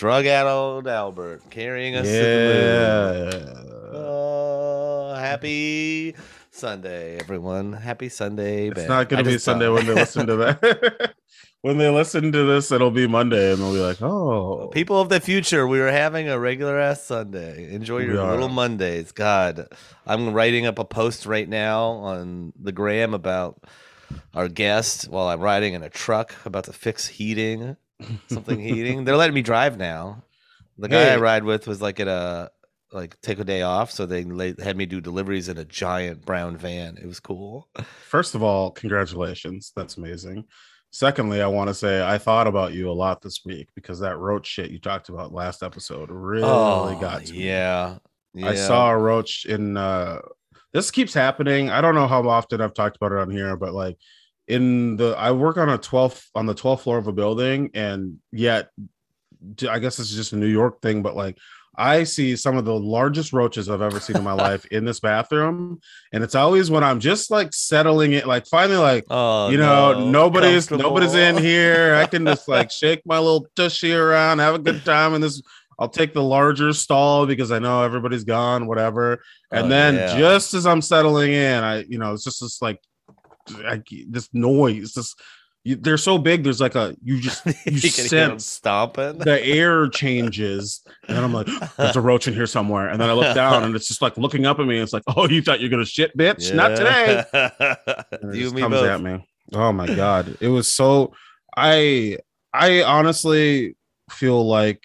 drug addled Albert carrying us yeah. to the moon. Oh, happy Sunday, everyone. Happy Sunday. It's not going to be Sunday thought- when they listen to that. when they listen to this, it'll be Monday, and they'll be like, "Oh, People of the future, we were having a regular ass Sunday. Enjoy your are. little Mondays. God, I'm writing up a post right now on the gram about our guest while I'm riding in a truck about to fix heating, something heating. They're letting me drive now. The guy I ride with was like at a like take a day off, so they had me do deliveries in a giant brown van. It was cool. First of all, congratulations. That's amazing. Secondly, I want to say I thought about you a lot this week because that roach shit you talked about last episode really got to me. Oh, yeah. I saw a roach in uh this keeps happening. I don't know how often I've talked about it on here, but like in the I work on a 12th on the 12th floor of a building and yet I guess it's just a New York thing, but like I see some of the largest roaches I've ever seen in my life in this bathroom. And it's always when I'm just like settling it, like finally like Oh, you know, no. nobody's nobody's in here. I can just like shake my little tushy around, have a good time. And this, I'll take the larger stall because I know everybody's gone, whatever. Oh, and Oh, then yeah. just as I'm settling in, I, you know, it's just this like, I, this noise. This, you, they're so big. There's like a you just you, you can hear 'em sense stomping. the air changes, and then I'm like, there's a roach in here somewhere. And then I look down, and it's just like looking up at me. It's like, oh, you thought you're gonna shit, bitch? Not today. You me comes both. at me. Oh my god, it was so. I I honestly feel like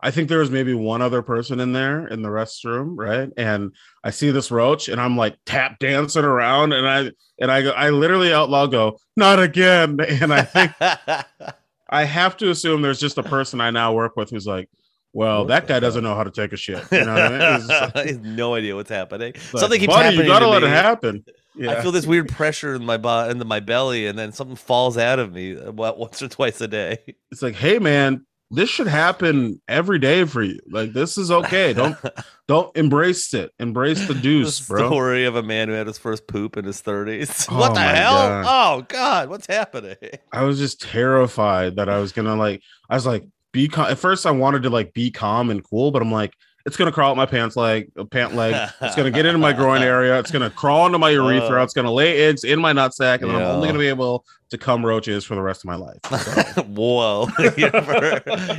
I think there was maybe one other person in there in the restroom, right? And I see this roach, and I'm like tap dancing around, and I and I go, I literally out loud go, not again. And I think I have to assume there's just a person I now work with who's like, well, that guy doesn't know how to take a shit. You know what I mean? Like- I have no idea what's happening. like, Something keeps buddy, happening. You gotta to let me. it happen. Yeah. I feel this weird pressure in my body, into my belly, and then something falls out of me uh, once or twice a day. it's like, hey man, this should happen every day for you. Like this is okay. Don't don't embrace it. Embrace the the deuce, bro. story of a man who had his first poop in his 30s. Oh what the hell? God. Oh God, what's happening? I was just terrified that I was gonna like. I was like, be calm. At first, I wanted to like be calm and cool, but I'm like, it's gonna crawl out my pants leg, uh, pant leg. It's gonna get into my groin area. It's gonna crawl into my urethra. Uh. it's gonna lay eggs in my nutsack, and then I'm only gonna be able to come roaches for the rest of my life. So, Whoa, your,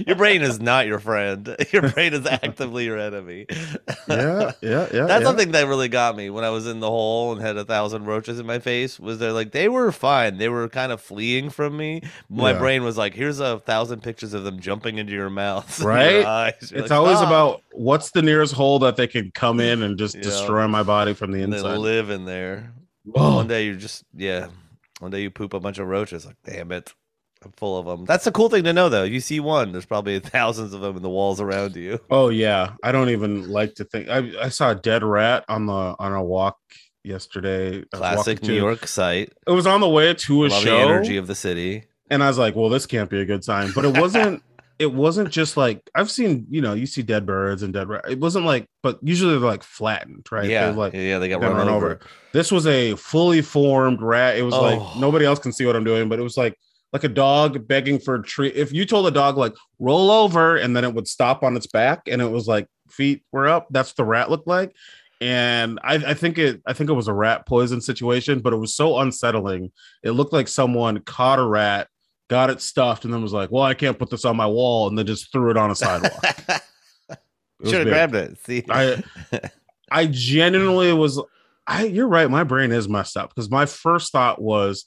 your brain is not your friend. Your brain is actively your enemy. yeah, yeah, yeah. That's yeah. something that really got me when I was in the hole and had a thousand roaches in my face. Was they're like they were fine. They were kind of fleeing from me. My Yeah. brain was like, "Here's a thousand pictures of them jumping into your mouth, and your Right? It's like, always "Stop." about what's the nearest hole that they can come in and just destroy my body from the inside. live in there. Oh. One day you're just yeah. One day you poop a bunch of roaches. Like damn it. I'm full of them. That's a cool thing to know, though. You see one, there's probably thousands of them in the walls around you. Oh yeah, I don't even like to think. I, I saw a dead rat on the on a walk yesterday. Classic New to- York site. It was on the way to a Love the show, energy of the city. and I was like, "Well, this can't be a good sign." But it wasn't. It wasn't just like I've seen. You know, you see dead birds and dead rat. It wasn't like, but usually they're like flattened, right? Yeah, like yeah, they got got run, run over. over. this was a fully formed rat. It was Oh. like nobody else can see what I'm doing, but it was like like a dog begging for a treat. If you told a dog like roll over and then it would stop on its back and it was like feet were up, that's the rat looked like. And I, I think it I think it was a rat poison situation, but it was so unsettling. It looked like someone caught a rat, got it stuffed, and then was like, Well, I can't put this on my wall, and then just threw it on a sidewalk. Should have grabbed it. See, I I genuinely was I you're right, my brain is messed up because my first thought was,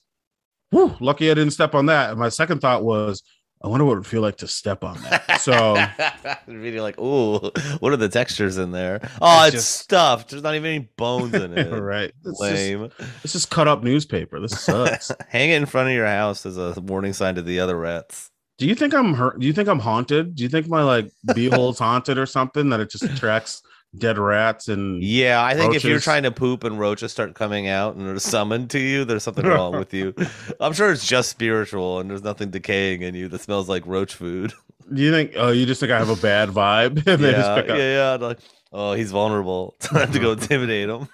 whew, lucky I didn't step on that. And my second thought was, I wonder what it would feel like to step on that. So you're like, ooh, what are the textures in there? Oh, It's it's, just- stuffed. There's not even any bones in it. right. It's just, Lame. it's just cut up newspaper. This sucks. Hang it in front of your house as a warning sign to the other rats. do you think I'm hurt? Do you think I'm haunted? Do you think my like beehole's haunted or something that it just attracts dead rats and Yeah, I think if you're trying to poop and roaches start coming out and they're summoned to you, there's something wrong with you. I'm sure it's just spiritual and there's nothing decaying in you that smells like roach food. do you think oh you just think I have a bad vibe? and they just yeah, yeah, yeah. Like, oh, he's vulnerable. Time to go uh-huh. intimidate him,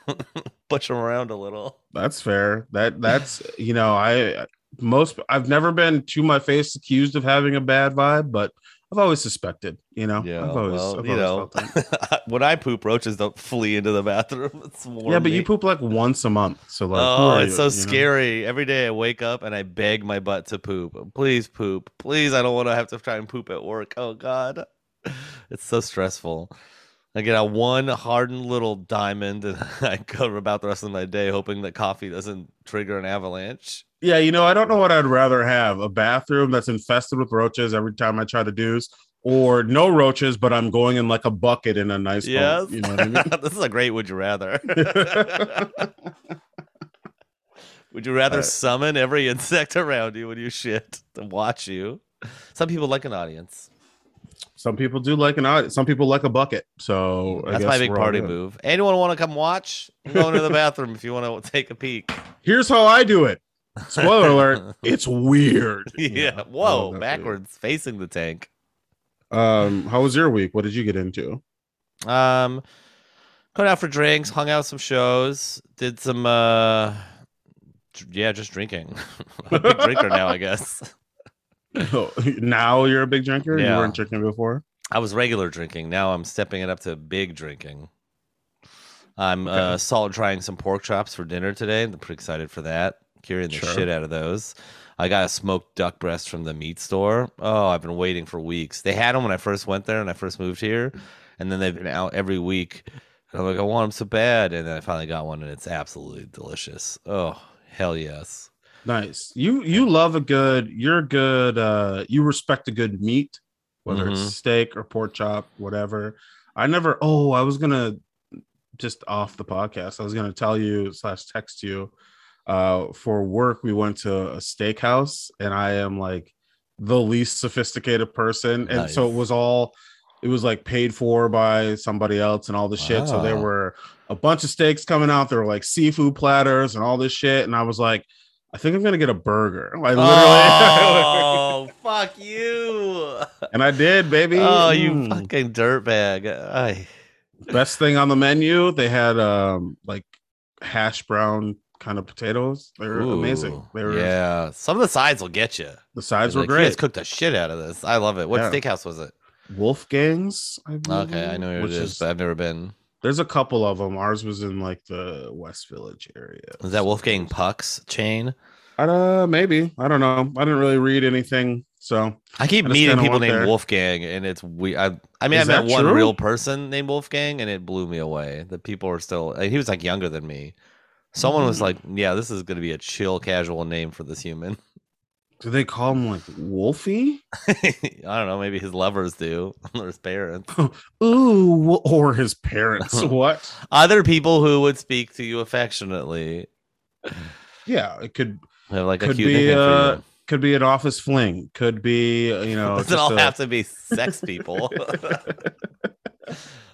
push him around a little. That's fair. That that's you know I most I've never been to my face accused of having a bad vibe, but I've always suspected, you know. Yeah, I've always, well, I've you always know, felt that. when I poop, roaches don't flee into the bathroom. It's yeah, but you poop like once a month, so like, oh, it's you, so you know? scary. Every day I wake up and I beg my butt to poop. Please poop. Please, I don't want to have to try and poop at work. Oh God, it's so stressful. I get out one hardened little diamond and I go about the rest of my day hoping that coffee doesn't trigger an avalanche. Yeah, you know, I don't know what I'd rather have: a bathroom that's infested with roaches every time I try to deuce, or no roaches, but I'm going in like a bucket in a nice. boat, Yes. you know what I mean. this is a great would you rather. would you rather Uh, summon every insect around you when you shit to watch you? Some people like an audience. Some people do like an audience. Some people like a bucket. So I That's my big party move. Anyone want to come watch? I'm going to the bathroom if you want to take a peek. Here's how I do it. Spoiler alert: it's weird. Yeah. I Whoa, love that backwards facing the tank. Um, how was your week? What did you get into? Um, going out for drinks, hung out some shows, did some. uh dr- Yeah, just drinking. I'm a big drinker now, I guess. now you're a big drinker. Yeah. You weren't drinking before. I was regular drinking. Now I'm stepping it up to big drinking. I'm Okay. uh, solid trying some pork chops for dinner today. I'm pretty excited for that. Curing the Sure. shit out of those. I got a smoked duck breast from the meat store. Oh, I've been waiting for weeks. They had them when I first went there and I first moved here, and then they've been out every week. And I'm like, I want them so bad, and then I finally got one, and it's absolutely delicious. Oh, hell yes. Nice. You you love a good. You're good. Uh, you respect a good meat, whether Mhm. it's steak or pork chop, whatever. I never. Oh, I was gonna just off the podcast. I was gonna tell you slash text you. Uh, for work, we went to a steakhouse, and I am like the least sophisticated person, and so it was all. It was like paid for by somebody else and all the shit. So there were a bunch of steaks coming out. There were like seafood platters and all this shit. And I was like, I think I'm gonna get a burger. Like literally. Oh, fuck you. and I did, baby. Oh, you Mm. fucking dirtbag. Ay. best thing on the menu. They had um like hash brown kind of potatoes. They were amazing. They were yeah. Some of the sides will get you. the sides were Like, You guys great. cooked the shit out of this. I love it. What Yeah. steakhouse was it? Wolfgang's. I believe, Okay, I know it which is, but I've never been. there's a couple of them. Ours was in like the West Village area. Is that Wolfgang Puck's chain? I don't. maybe. I don't know. I didn't really read anything. So I keep I meeting people named there. Wolfgang, and it's we. I, I mean, Is I met one real person named Wolfgang, and it blew me away. The people are still. he was like younger than me. Someone was Mm. like, "Yeah, this is going to be a chill, casual name for this human." do they call him like Wolfie? I don't know. Maybe his lovers do, or his parents. Ooh, or his parents. what? Other people who would speak to you affectionately Yeah, it could have like a Could cute be, nickname uh, could be an office fling. Could be you you. know. Doesn't all a- have to be sex people.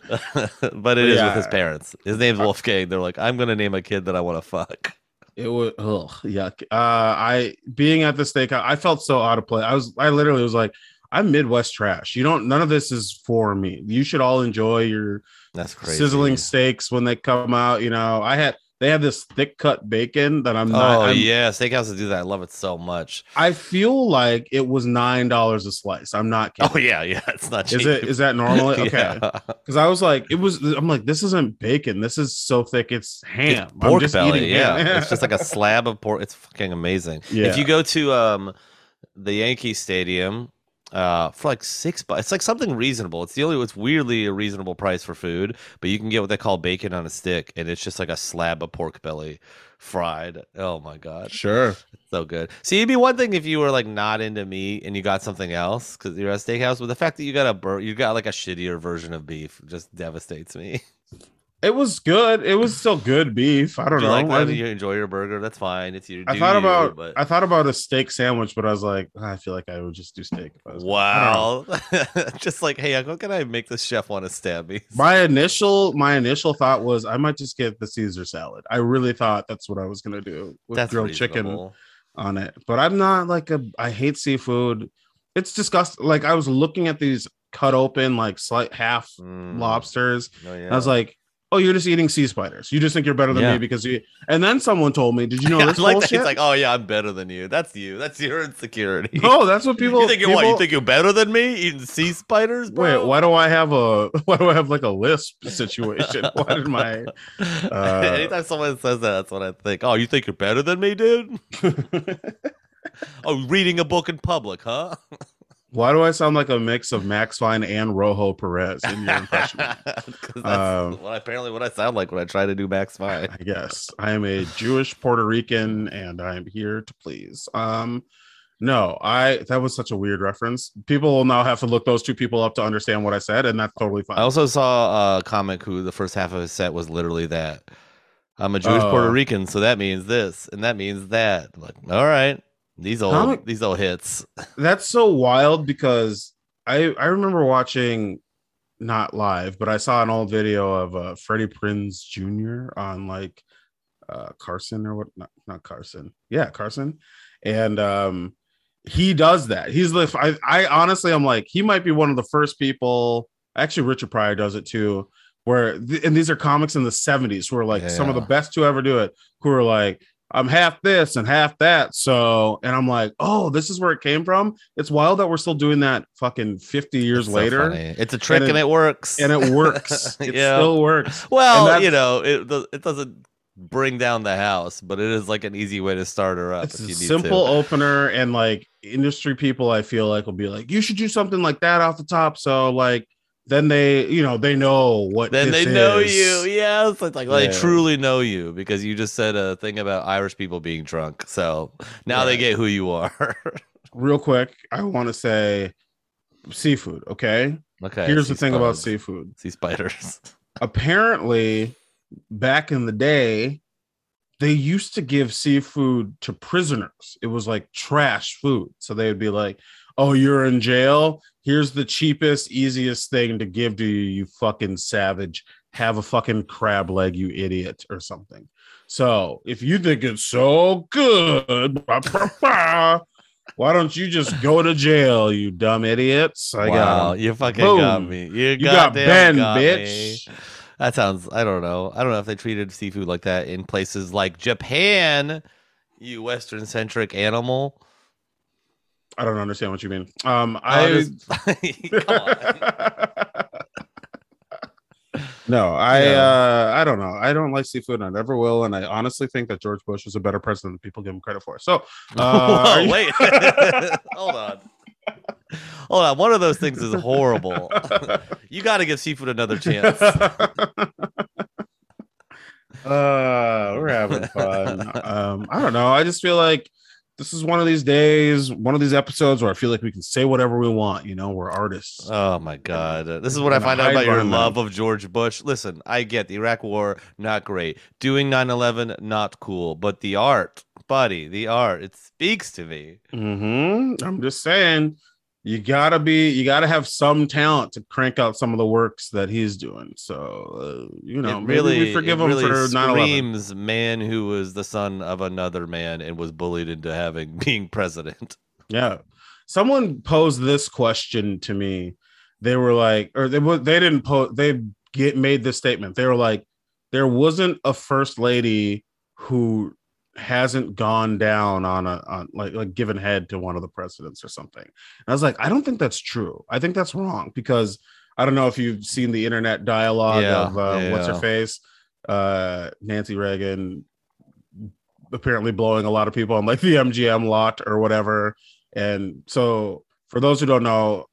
but it is with his parents. His name's Wolfgang. They're like, I'm gonna name a kid that I want to fuck. It was ugh, yuck. Uh, I being at the steakhouse, I felt so out of place. I was, I literally was like, I'm Midwest trash. You don't. None of this is for me. You should all enjoy your That's crazy. sizzling steaks when they come out. You know, I had they have this thick cut bacon that I'm not. Oh I'm- yeah, steakhouses do that. I love it so much. I feel like it was nine dollars a slice. I'm not kidding. Oh yeah, yeah. It's not cheap. Is it is that normal? Okay. Yeah. Because I was like, it was. I'm like, this isn't bacon. This is so thick. It's ham. It's I'm pork just belly. eating Yeah, ham. it's just like a slab of pork. It's fucking amazing. Yeah. If you go to um the Yankee Stadium uh for like six bucks, it's like something reasonable. It's the only. It's weirdly a reasonable price for food, but you can get what they call bacon on a stick, and it's just like a slab of pork belly fried. Oh my god, sure. so good. See, it'd be one thing if you were like not into meat and you got something else because you're at a steakhouse, but the fact that you got a bur- you got like a shittier version of beef just devastates me. It was good. It was still good beef. I don't you know. like I. You enjoy your burger? That's fine. It's you. I thought you, about but I thought about a steak sandwich, but I was like, "Ah, I feel like I would just do steak. If I was I don't know. wow, just like hey, how can I make this chef want to stab me? My initial my initial thought was I might just get the Caesar salad. I really thought that's what I was gonna do with That's grilled chicken on it. But I'm not like a I hate seafood. It's disgusting. Like I was looking at these cut open like slight half Mm, lobsters. oh, yeah. I was like, oh, you're just eating sea spiders. You just think you're better than Yeah. me because you. And then someone told me, did you know I this like bullshit? He's like, oh yeah, I'm better than you. That's you. That's your insecurity. Oh, that's what people. you think you're what? You think you're better than me eating sea spiders, bro? Wait, why do I have a why do I have like a lisp situation? why did my uh, Anytime someone says that, that's what I think. Oh, you think you're better than me, dude? oh, reading a book in public, huh? Why do I sound like a mix of Max Fine and Rojo Perez in your impression? that's Um, what apparently what I sound like when I try to do Max Fine. I guess I am a Jewish Puerto Rican and I am here to please. Um, no, I that was such a weird reference. People will now have to look those two people up to understand what I said, and that's totally fine. I also saw a comic who the first half of his set was literally that. I'm a Jewish Oh. Puerto Rican, so that means this and that means that. I'm like, all right, these old Comic- these old hits. that's so wild because I I remember watching not live, but I saw an old video of uh, Freddie Prinze Jr. on like uh, Carson or what? Not, not Carson. Yeah, Carson, and um, he does that. He's the I, I honestly I'm like he might be one of the first people. Actually, Richard Pryor does it too. Where th- and these are comics in the 70s who are like some of the best to ever do it. Who are like I'm half this and half that. So, and I'm like, oh, this is where it came from. It's wild that we're still doing that fucking 50 years It's later. it's a trick it- and it, works. and it works. It Yeah. still works. well, you know, it it doesn't bring down the house, but it is like an easy way to start her up. It's a simple To. opener, and like industry people, I feel like will be like, you should do something like that off the top. So, like, then they, you know, they know what Then they know is. you. Yes, it's like they Yeah. truly know you because you just said a thing about Irish people being drunk. So now they get who you are. Real quick, I want to say seafood. Okay. okay. Here's the thing about seafood. sea spiders. apparently back in the day they used to give seafood to prisoners it was like trash food so they would be like oh you're in jail here's the cheapest easiest thing to give to you you fucking savage have a fucking crab leg you idiot or something so if you think it's so good why don't you just go to jail you dumb idiots i wow, got you fucking got me. You, you got ben got me. bitch That sounds. I don't know. I don't know if they treated seafood like that in places like Japan. You Western centric animal. I don't understand what you mean. Um, I just- no, I Yeah. uh, I don't know. I don't like seafood, and I never will. And I honestly think that George Bush is a better president than people give him credit for. So, uh, Whoa, wait. Hold on. Hold on. One of those things is horrible. you got to give seafood another chance. uh, we're having fun. um, I don't know. I just feel like this is one of these days, one of these episodes where I feel like we can say whatever we want. You know, we're artists. Oh my god. This is what I find out about your love of George Bush. Listen, I get the Iraq war not great. Doing 9/11 not cool, but the art, buddy, the art, it speaks to me. hmm I'm just saying, you gotta be, you gotta have some talent to crank out some of the works that he's doing. So, uh, you know, it maybe really we forgive him really for 9/11. screams man who was the son of another man and was bullied into having being president. Yeah, someone posed this question to me. They were like, or they they didn't post. They get made this statement. They were like, there wasn't a first lady who hasn't gone down on a on like like given head to one of the presidents or something. And I was like, I don't think that's true. I think that's wrong because I don't know if you've seen the internet dialogue Yeah, of uh, what's her face, uh, Nancy Reagan, apparently blowing a lot of people on like the MGM lot or whatever. And so, for those who don't know,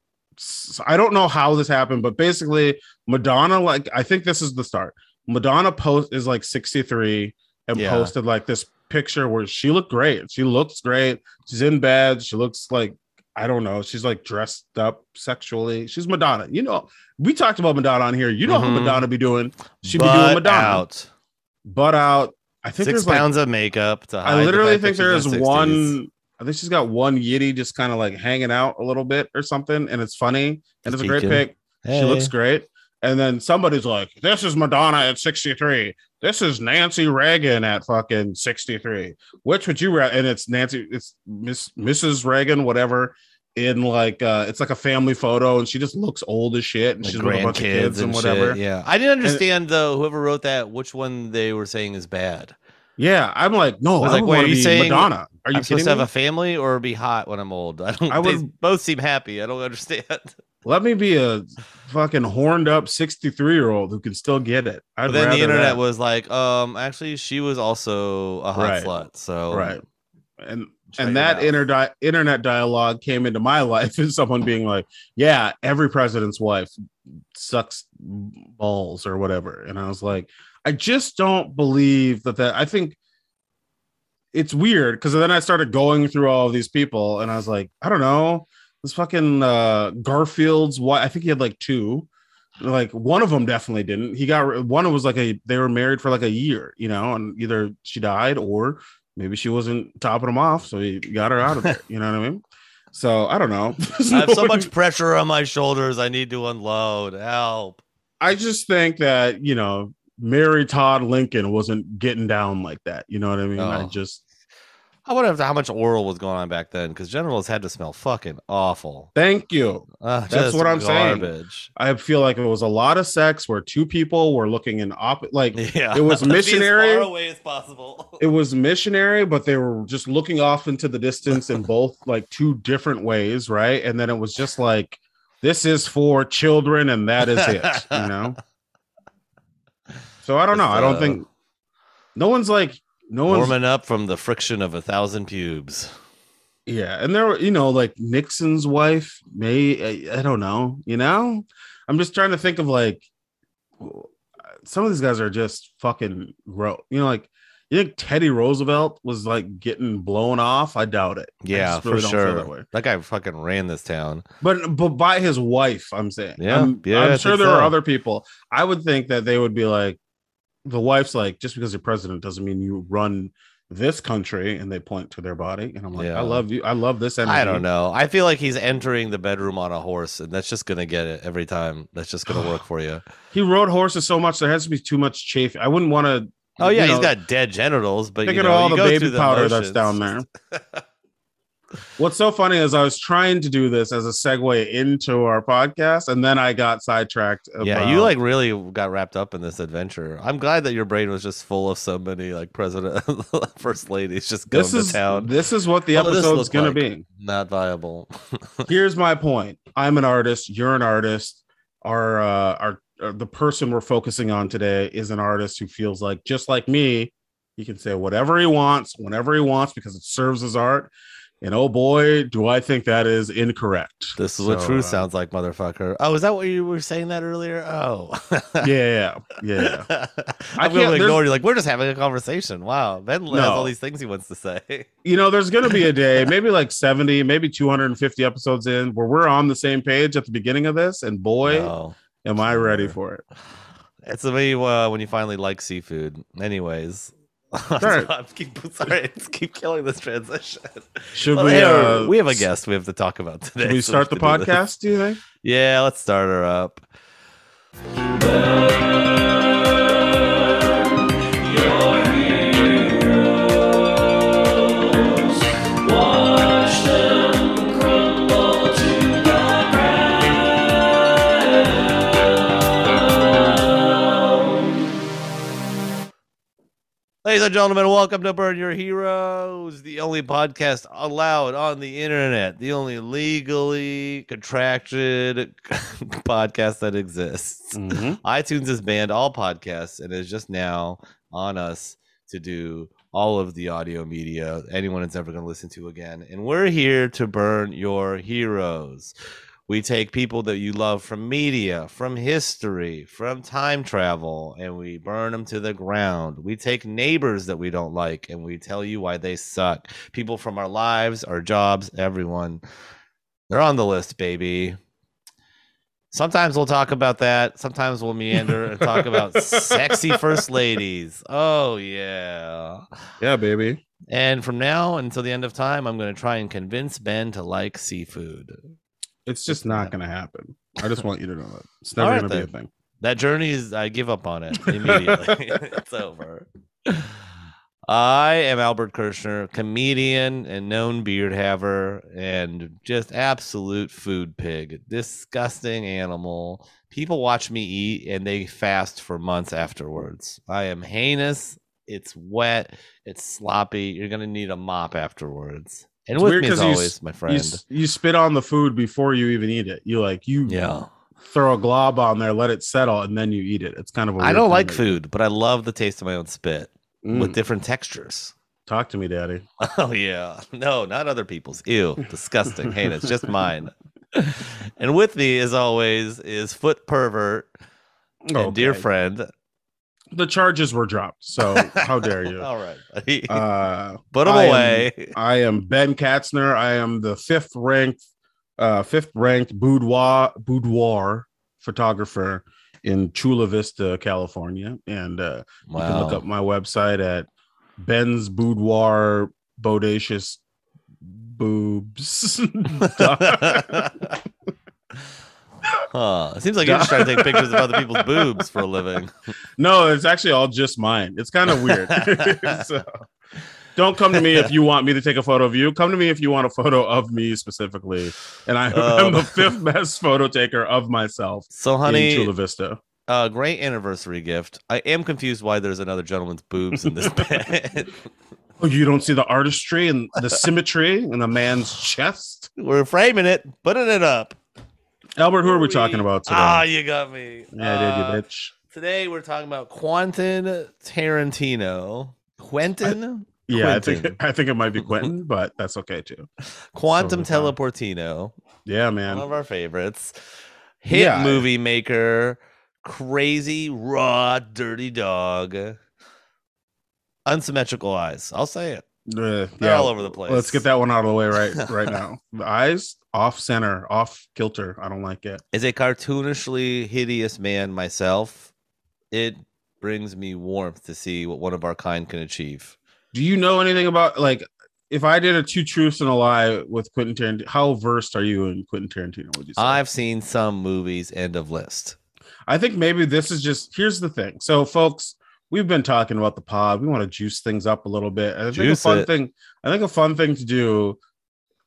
I don't know how this happened, but basically, Madonna, like, I think this is the start. Madonna post is like 63 and Yeah. posted like this picture where she looked great. She looks great. She's in bed. She looks like I don't know. She's like dressed up sexually. She's Madonna. You know, we talked about Madonna on here. You know how Mhm. Madonna be doing. She'd be doing Madonna. out. Butt out. I think Six there's like pounds of makeup to hide I literally think there is in her 60s. one. I think she's got one yitty just kind of like hanging out a little bit or something, and it's funny and Just it's a great peeking. pic. She looks great. And then somebody's like, "This is Madonna at 63. This is Nancy Reagan at fucking 63. Which would you?" Ra-? And it's Nancy. It's Miss Mrs. Reagan, whatever. in like uh it's like a family photo and she just looks old as shit and Like she's with a bunch of kids and and whatever. shit. Yeah, I didn't understand though. Whoever wrote that, which one they were saying is bad. Yeah, I'm like, no, I was I like, wait, are you saying Madonna. Are you I'm supposed kidding to have a family or be hot when I'm old. I don't. I would- both seem happy. I don't understand. Let me be a fucking horned up 63 year old who can still get it. I'd But then the internet that. was like, um, actually, she was also a hot Right. slut. So right. And shut and that mouth. inter- internet dialogue came into my life as someone being like, "Yeah, every president's wife sucks balls or whatever," and I was like, I just don't believe that. That I think it's weird because then I started going through all of these people, and I was like, I don't know, this fucking uh, Garfield's wife. I think he had like two. Like one of them definitely didn't. He got one was like a they were married for like a year, you know, and either she died or maybe she wasn't topping him off, so he got her out of there. You know what I mean? So I don't know. I have so much pressure on my shoulders. I need to unload. Help. I just think that you know Mary Todd Lincoln wasn't getting down like that. You know what I mean? I just I wonder if- how much oral was going on back then because generals had to smell fucking awful. thank you. Uh, That's what I'm saying. garbage. I feel like it was a lot of sex where two people were looking in op like Yeah, It was missionary. as far away as possible. it was missionary, but they were just looking off into the distance in both like two different ways, right? And then it was just like this is for children and that is it, you know. So I don't know. I don't uh, think no one's like no one's Warming up from the friction of a thousand pubes. Yeah, and there were, you know, like Nixon's wife, May. I, I don't know, you know. I'm just trying to think of like some of these guys are just fucking gross. You know, like you think Teddy Roosevelt was like getting blown off? I doubt it. Yeah, really for sure. that way. That guy fucking ran this town. But but by his wife, I'm saying. Yeah, I'm, yeah, I'm sure there are other people. I would think that they would be like, the wife's like, just because you're president doesn't mean you run this country, and they point to their body, and I'm like, Yeah. I love you. I love this energy. I don't know. I feel like he's entering the bedroom on a horse, and that's just gonna get it every time. That's just gonna work for you. He rode horses so much there has to be too much chafe. I wouldn't want to. Oh yeah, you he's know, got dead genitals, but Think you know, all the baby the powder that's down there. What's so funny is I was trying to do this as a segue into our podcast, and then I got sidetracked. Yeah, you like really got wrapped up in this adventure. I'm glad that your brain was just full of so many like president, first ladies just going this to is town. this is what the What episode's look gonna be. Not viable. Here's my point. I'm an artist. You're an artist. Our uh, our uh, the person we're focusing on today is an artist who feels like just like me. He can say whatever he wants, whenever he wants, because it serves his art. And oh boy, do I think that is incorrect. This is what So, truth uh, sounds like, motherfucker. Oh, is that what you were saying that earlier? Oh, Yeah, yeah, yeah. I I'm can't- going to there's- ignore you. Like we're just having a conversation. Wow, Ben has all these things he wants to say. you know, there's going to be a day, maybe like 70, maybe 250 episodes in, where we're on the same page at the beginning of this. And boy, No. am I ready for it. It's the way uh, when you finally like seafood. Anyways. Right. I'm keep, sorry, keep killing this transition. Should Well, we? Uh, we have a guest we have to talk about today. Should we so start the should do podcast? Do you think? Yeah, let's start her up. Ladies and gentlemen, welcome to Burn Your Heroes, the only podcast allowed on the internet, the only legally contracted podcast that exists. Mm-hmm. iTunes has banned all podcasts and is just now on us to do all of the audio media anyone is ever going to listen to again. And we're here to burn your heroes. We take people that you love from media, from history, from time travel, and we burn them to the ground. We take neighbors that we don't like and we tell you why they suck. People from our lives, our jobs, everyone. They're on the list, baby. Sometimes we'll talk about that. Sometimes we'll meander and talk about sexy first ladies. Oh, yeah. Yeah, baby. And from now until the end of time, I'm going to try and convince Ben to like seafood. It's just not going to happen. I just want you to know that it's never right, going to be a thing. That journey is, I give up on it immediately. it's over. I am Albert Kirshner, comedian and known beard haver, and just absolute food pig. Disgusting animal. People watch me eat and they fast for months afterwards. I am heinous. It's wet. It's sloppy. You're gonna need a mop afterwards. And It's with weird me as 'cause you always, my You, friend. s- you spit on the food before you even eat it. You like you yeah. throw a glob on there, let it settle, and then you eat it. It's kind of a I don't like food, but I love the taste of my own spit Mm, with different textures. talk to me, daddy. Oh yeah. No, not other people's. Ew. Disgusting. Heinous. Just mine. And with me, as always, is foot pervert and dear friend. The charges were dropped, so how dare you? All right. Uh, Put them I am- I am Ben Katzner. I am the fifth ranked, uh, fifth ranked boudoir boudoir photographer in Chula Vista, California, and uh, you can look up my website at Ben's Boudoir Bodacious Boobs. huh. It seems like you're just trying to take pictures of other people's boobs for a living. no, it's actually all just mine. It's kind of weird. so, don't come to me if you want me to take a photo of you. Come to me if you want a photo of me specifically. And I, I'm Um. the fifth best photo taker of myself So, in honey, Chula Vista. uh, great anniversary gift. I am confused why there's another gentleman's boobs in this bed. Oh, you don't see the artistry and the symmetry in a man's chest? We're framing it, putting it up. Albert, who are we talking about today? Ah, you got me. yeah, I did Uh, you bitch. Today we're talking about Quentin Tarantino. Quentin? Yeah, I think I think it might be Quentin, but that's okay too. Quantum So, uh, Teleportino. Yeah, man. One of our favorites. Hit Yeah. movie maker. Crazy, raw, dirty dog. Unsymmetrical eyes. I'll say it. Uh, They're all over the place. Let's get that one out of the way right right now. The eyes off center, off kilter. I don't like it. As a cartoonishly hideous man myself, it brings me warmth to see what one of our kind can achieve. Do you know anything about like if I did a two truths and a lie with Quentin Tarantino? How versed are you in Quentin Tarantino? Would you say? I've seen some movies. End of list. I think maybe this is just here's the thing. So, folks, we've been talking about the pod. We want to juice things up a little bit. And I think Juice a fun it. thing. I think a fun thing to do.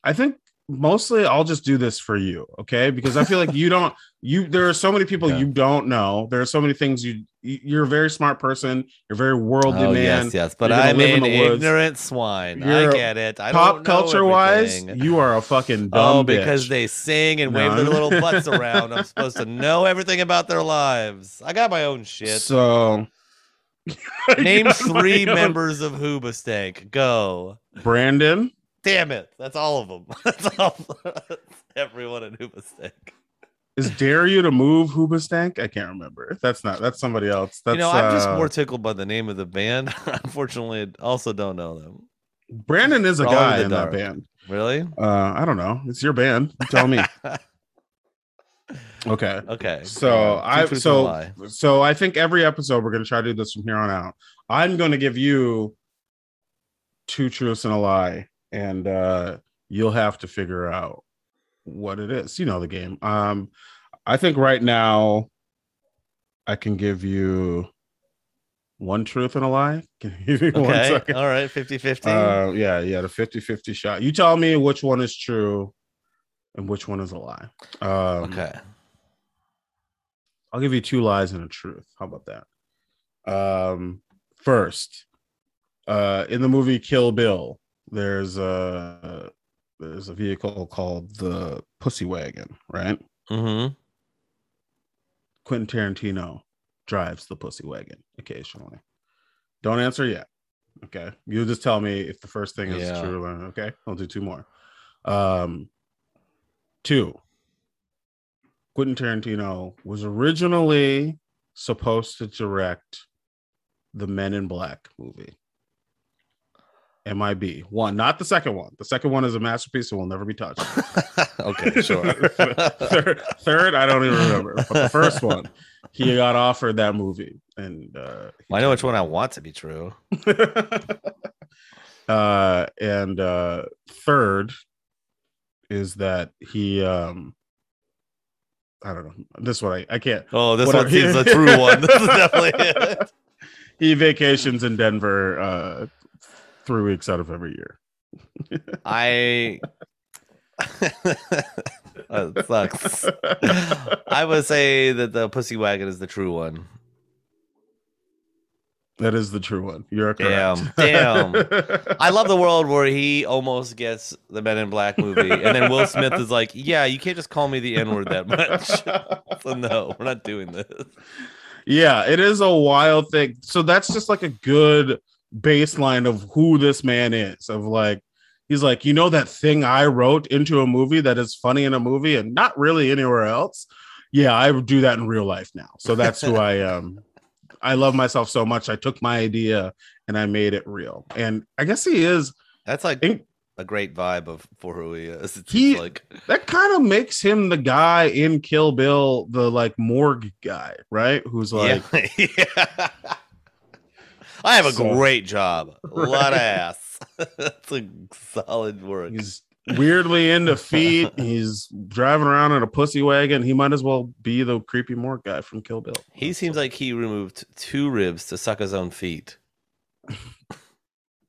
I think mostly I'll just do this for you, okay? Because I feel like you don't. You there are so many people Yeah. you don't know. There are so many things you. you- You're a very smart person. You're a very worldly Oh man. yes, yes. But I'm live in an ignorant swine. You're I get it. I Pop don't know culture wise, you are a fucking oh, dumb Oh, because bitch. they sing and wave their little butts around. I'm supposed to know everything about their lives. I got my own shit. So Name three own- members of Hoobastank. Go. Brandon. Damn it. That's all of them. That's all. Everyone in Hoobastank. Is dare you to move Hoobastank? I can't remember. That's not. That's somebody else. That's you know, I'm just uh, more tickled by the name of the band. Unfortunately, I also don't know them. Brandon is a Probably guy in dark. that band. Really? Uh, I don't know. It's your band. Tell me. okay. okay. So I truths and a so so I think every episode we're gonna try to do this from here on out. I'm gonna give you two truths and a lie, and uh you'll have to figure out what it is. You know the game. Um, I think right now I can give you one truth and a lie. Can you give me Okay. second? All right. 50 50. Uh, yeah, yeah, the 50 50 shot. You tell me which one is true and which one is a lie. Um, okay. I'll give you two lies and a truth. How about that? Um, first, uh, in the movie Kill Bill, there's a there's a vehicle called the Pussy Wagon, right? Mm-hmm. Quentin Tarantino drives the Pussy Wagon occasionally. Don't answer yet. Okay, you just tell me if the first thing is Yeah. true. Or, okay, I'll do two more. Um, two. Quentin Tarantino was originally supposed to direct the Men in Black movie. MIB one, not the second one. The second one is a masterpiece and will never be touched. okay. Sure. third, third, I don't even remember. But the first one, he got offered that movie, and uh, he I know which one I want to be true. uh, and uh, third is that he, um, I don't know. This one I, I can't. Oh, this Whatever. one seems the true one. This is definitely it. He vacations in Denver uh, three weeks out of every year. I. Oh, sucks. I would say that the pussy wagon is the true one. That is the true one. You're correct. Damn, damn. I love the world where he almost gets the Men in Black movie, and then Will Smith is like, "Yeah, you can't just call me the N word that much." so no, we're not doing this. yeah, it is a wild thing. So that's just like a good baseline of who this man is. Of like, he's like, you know, that thing I wrote into a movie that is funny in a movie and not really anywhere else. Yeah, I would do that in real life now. So that's who I am. I love myself so much. I took my idea and I made it real. And I guess he is. That's like in- a great vibe of for who he is. It's He- like that kind of makes him the guy in Kill Bill, the like morgue guy, right? Who's like, yeah. yeah. I have a So- great job. A lot of ass. That's a solid work. he's weirdly into feet. He's driving around in a pussy wagon. He might as well be the creepy morgue guy from Kill Bill. He seems like he removed two ribs to suck his own feet.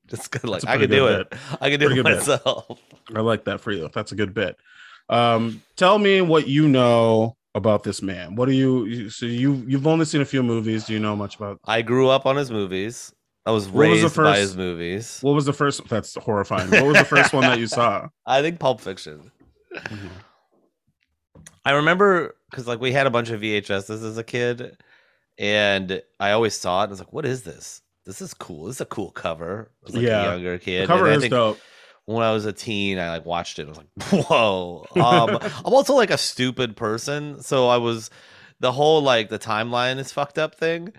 Just good, like I could do it. I could do Pretty it good bit. myself. I like that for you. That's a good bit. Um, tell me what you know about this man. What do you? you- So you you've only seen a few movies. Do you know much about? I grew up on his movies. I was What was raised the by first- his movies. What was the first? That's horrifying. What was the first one that you saw? I think Pulp Fiction. Mm-hmm. I remember because like we had a bunch of VHSs as a kid, and I always saw it. and I was like, "What is this? This is cool. This is a cool cover." I was like Yeah. a younger kid. The and cover I is think dope. When I was a teen, I like watched it. I was like, "Whoa!" Um, I'm also like a stupid person, so I was the whole like the timeline is fucked up thing.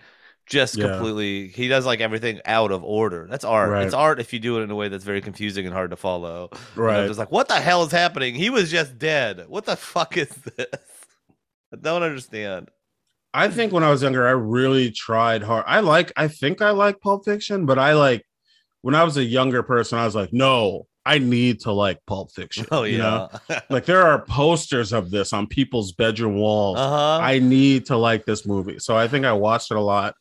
Just Yeah. completely, he does like everything out of order. That's art. Right. It's art if you do it in a way that's very confusing and hard to follow. And Right. just like, what the hell is happening? He was just dead. What the fuck is this? I don't understand. I think when I was younger, I really tried hard. I like. I think I like Pulp Fiction, but I like when I was a younger person. I was like, no, I need to like Pulp Fiction. Oh you know? like there are posters of this on people's bedroom walls. uh huh. I need to like this movie. So I think I watched it a lot.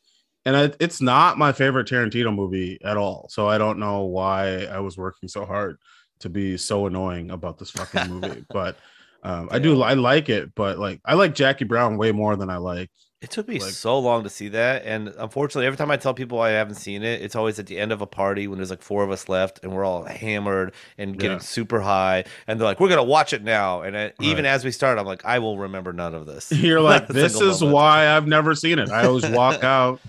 And I, it's not my favorite Tarantino movie at all. So I don't know why I was working so hard to be so annoying about this fucking movie. but um, I do, I like it. But like, I like Jackie Brown way more than I like. It took me like- so long to see that, and unfortunately, every time I tell people I haven't seen it, it's always at the end of a party when there's like four of us left, and we're all hammered and getting Yeah. super high, and they're like, "We're gonna watch it now." And I, even Right. as we start, I'm like, "I will remember none of this." You're like, this is moment. why I've never seen it. I always walk out.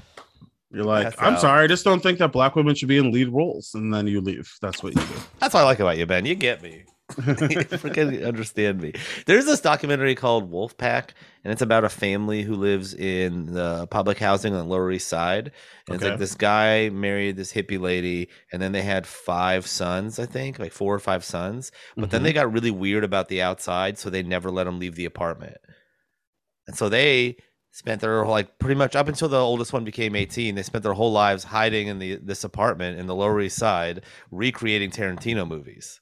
You're like, Pass I'm out. sorry, I just don't think that black women should be in lead roles. And then you leave. That's what you do. That's what I like about you, Ben. You get me. freaking understand me. There's this documentary called Wolfpack, and it's about a family who lives in the public housing on the Lower East Side. And it's like this guy married this hippie lady, and then they had five sons, I think, like four or five sons. But then Mhm. they got really weird about the outside, so they never let them leave the apartment. And so they spent their like pretty much up until the oldest one became 18 they spent their whole lives hiding in the this apartment in the lower east side recreating tarantino movies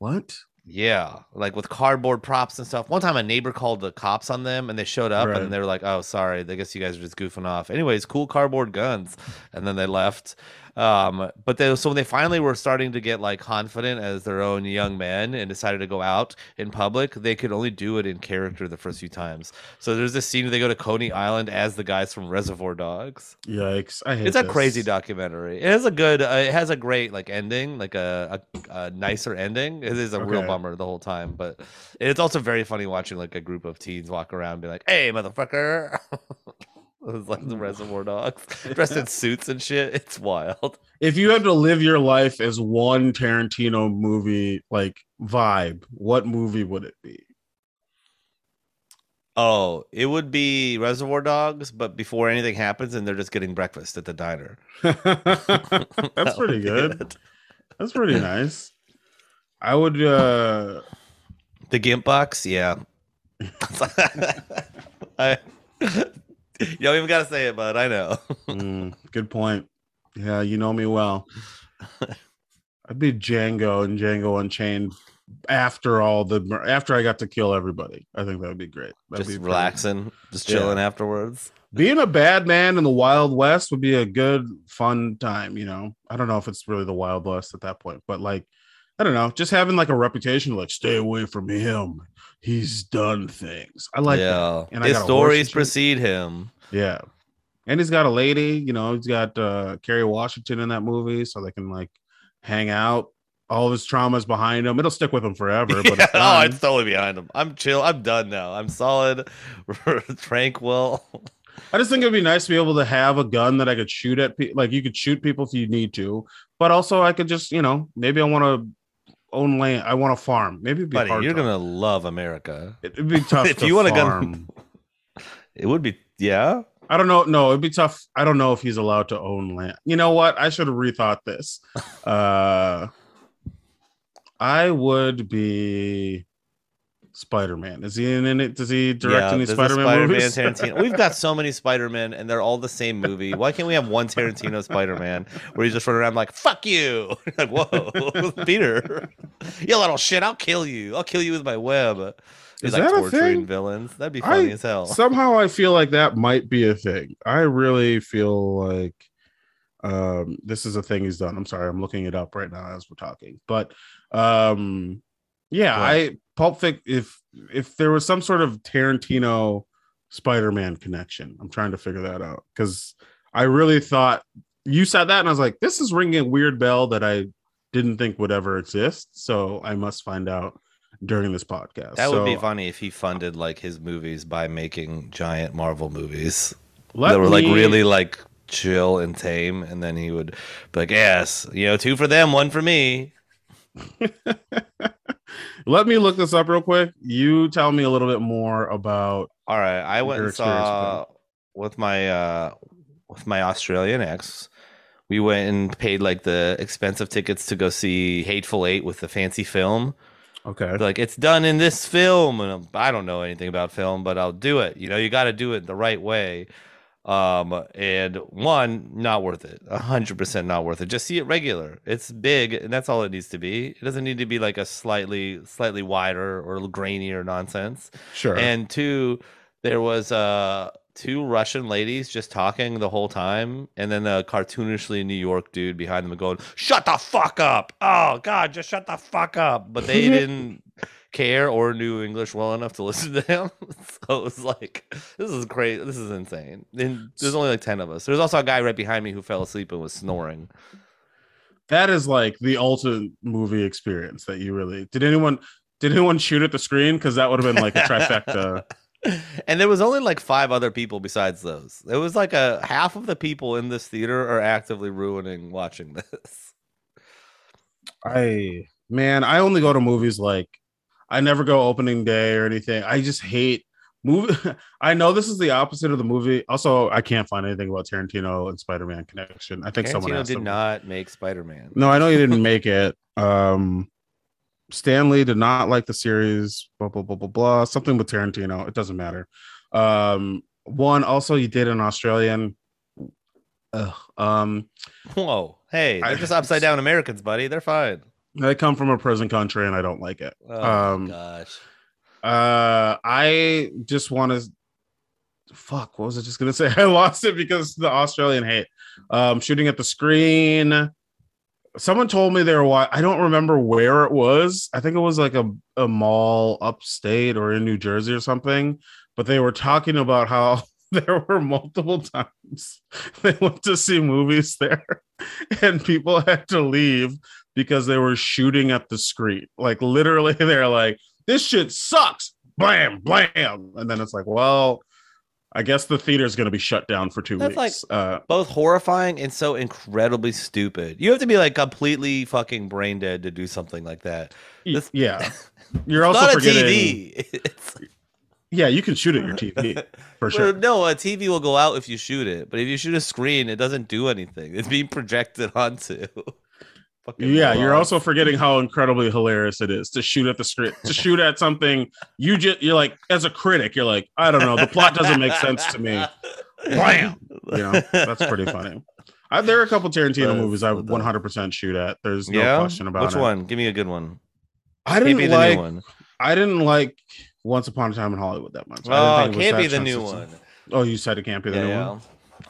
what? yeah, like with cardboard props and stuff. One time, a neighbor called the cops on them, and they showed up, Right. and they were like, "Oh, sorry, I guess you guys are just goofing off." Anyways, cool cardboard guns, and then they left. Um, but they so when they finally were starting to get like confident as their own young men and decided to go out in public, they could only do it in character the first few times. So there's this scene where they go to Coney Island as the guys from Reservoir Dogs. Yikes. I hate It's a this. crazy documentary. It has a good. Uh, it has a great like ending, like a, a, a nicer ending. It is a real bummer the whole time, but it's also very funny watching like a group of teens walk around and be like, "Hey, motherfucker!" it's like the Reservoir Dogs dressed in suits and shit. It's wild. If you had to live your life as one Tarantino movie like vibe, what movie would it be? Oh, it would be Reservoir Dogs, but before anything happens, and they're just getting breakfast at the diner. That's pretty good. it. That's pretty nice. I would uh The Gimp Box, yeah. I, you don't even gotta say it, bud. I know. mm, good point. Yeah, you know me well. I'd be Django and Django Unchained after all the after I got to kill everybody. I think that would be great. That'd just be relaxing, just Yeah. chilling afterwards. being a bad man in the Wild West would be a good, fun time. You know, I don't know if it's really the Wild West at that point, but like, I don't know, just having like a reputation, like stay away from him. He's done things. I like yeah. that. And I His stories precede him. Yeah. And he's got a lady, you know, he's got uh Kerry Washington in that movie, so they can like hang out. All of his traumas behind him. It'll stick with him forever. But Yeah, it's oh, it's totally behind him. I'm chill. I'm done now. I'm solid, tranquil. I just think it'd be nice to be able to have a gun that I could shoot at people. Like you could shoot people if you need to, but also I could just, you know, maybe I want to own land. I want to farm. Maybe it'd be Buddy, hard you're to- gonna love America. It'd be tough if to you want a farm. gun- It would be, yeah. I don't know. No, it'd be tough. I don't know if he's allowed to own land. You know what? I should have rethought this. Uh, I would be Spider Man. Is he in it? Does he direct yeah, any Spider Man Spider-Man movies? Tarantino. We've got so many Spider-Man, and they're all the same movie. Why can't we have one Tarantino Spider-Man where he's just running around like "fuck you"? like, whoa, Peter, you little shit! I'll kill you. I'll kill you with my web. He's Is like that a thing? villains. That'd be funny I- as hell. Somehow I feel like that might be a thing. I really feel like um this is a thing he's done. I'm sorry, I'm looking it up right now as we're talking. But um yeah, What? I Pulp Fic if if there was some sort of Tarantino Spider-Man connection. I'm trying to figure that out cuz I really thought you said that and I was like this is ringing a weird bell that I didn't think would ever exist. So I must find out during this podcast. That would be So, funny if he funded like his movies by making giant Marvel movies that were like me- really like chill and tame, and then he would be like, "Yes, you know, two for them, one for me." Let me look this up real quick. You tell me a little bit more about. All right, I went and with saw with my uh with my Australian ex. We went and paid like the expensive tickets to go see Hateful Eight with the fancy film. Okay. Like it's done in this film, and I don't know anything about film, but I'll do it. You know, you got to do it the right way. Um, and one, not worth it. A hundred percent not worth it. Just see it regular. It's big, and that's all it needs to be. It doesn't need to be like a slightly, slightly wider or grainier nonsense. Sure. And two, there was uh two Russian ladies just talking the whole time, and then a cartoonishly New York dude behind them going, "Shut the fuck up! Oh God, just shut the fuck up!" But they didn't care or knew English well enough to listen to him. so it was like, this is great. This is insane. And there's only like ten of us. There's also a guy right behind me who fell asleep and was snoring. that is like the ultimate movie experience that you really did. Anyone did anyone shoot at the screen? Because that would have been like a trifecta. and there was only like five other people besides those. It was like a half of the people in this theater are actively ruining watching this. I man, I only go to movies like I never go opening day or anything. I just hate movie. I know this is the opposite of the movie. Also, I can't find anything about Tarantino and Spider-Man connection. I think someone Tarantino asked did not make Spider Man. No, I know you didn't make it. Um Stan Lee did not like the series, blah blah blah blah blah. Something with Tarantino. It doesn't matter. Um one also you did an Australian. Ugh, um Whoa, hey, they're just upside down Americans, buddy. They're fine. I come from a prison country and I don't like it. Oh Um, gosh. Uh I just want to fuck, what was I just gonna say? I lost it because the Australian hate. Um shooting at the screen. Someone told me they were wa- I don't remember where it was. I think it was like a, a mall upstate or in New Jersey or something, but they were talking about how there were multiple times they went to see movies there and people had to leave because they were shooting at the screen. Like literally, they're like, this shit sucks. Blam, blam. And then it's like, well, I guess the theater's going to be shut down for two That's weeks. uh, Both horrifying and so incredibly stupid. You have to be like completely fucking brain dead to do something like that. y- This- yeah. You're It's also not a forgetting. TV. It's- Yeah, you can shoot at your TV for Well, sure. no, a TV will go out if you shoot it, but if you shoot a screen, it doesn't do anything. It's being projected onto. Fucking Yeah, you're also forgetting how incredibly hilarious it is to shoot at the script, to shoot at something you just you're like as a critic, you're like, I don't know, the plot doesn't make sense to me. Blam! You know, that's pretty funny. I, there are a couple Tarantino That's movies I would 100% shoot at. There's no yeah, question about Which it. Which one? Give me a good one. I didn't the like one. I didn't like Once Upon a Time in Hollywood that much. I Oh, didn't it think can't be the new sensitive. one. Oh, you said it can't be the Yeah, new yeah. one.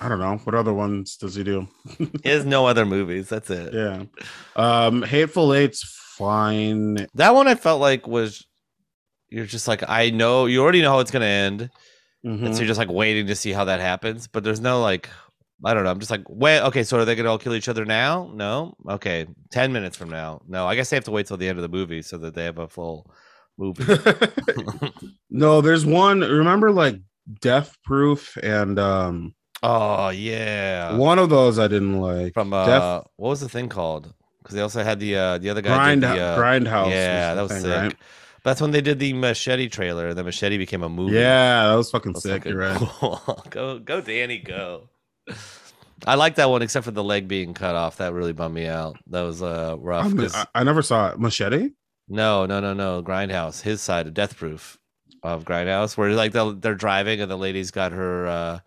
I don't know. What other ones does he do? He has no other movies. That's it. Yeah. Um, Hateful Eight's fine. That one I felt like was you're just like I know you already know how it's gonna end, Mhm. and so you're just like waiting to see how that happens. But there's no like I don't know. I'm just like wait. Okay, so are they gonna all kill each other now? No. Okay, ten minutes from now. No. I guess they have to wait till the end of the movie so that they have a full movie. no, there's one. Remember, like Death Proof, and um, oh yeah, one of those I didn't like. from uh, Death- what was the thing called? Because they also had the uh the other guy Grind, the, uh, Grindhouse. Yeah, that was thing, sick. right? That's when they did the machete trailer. The machete became a movie. Yeah, that was fucking That's sick. fucking You're right. go, go, Danny, go. I like that one, except for the leg being cut off. That really bummed me out. That was uh rough. I, I never saw it. Machete. no, no, no, no. Grindhouse, his side of Death Proof of Grindhouse, where like they're driving and the lady's got her uh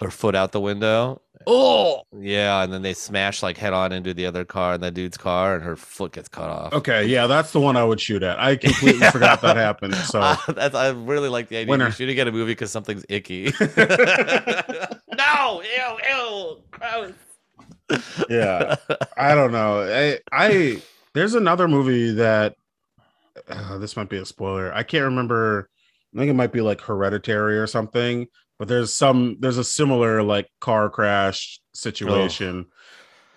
her foot out the window. Oh, Yeah, and then they smash like head on into the other car and the dude's car, and her foot gets cut off. okay. Yeah, that's the one I would shoot at. I completely forgot that happened. So Uh, that's I really like the idea. Winner. You're shooting at a movie because something's icky. no, ew, ew, gross. yeah, I don't know. I, I there's another movie that uh, this might be a spoiler. I can't remember. I think it might be like Hereditary or something. But there's some there's a similar like car crash situation.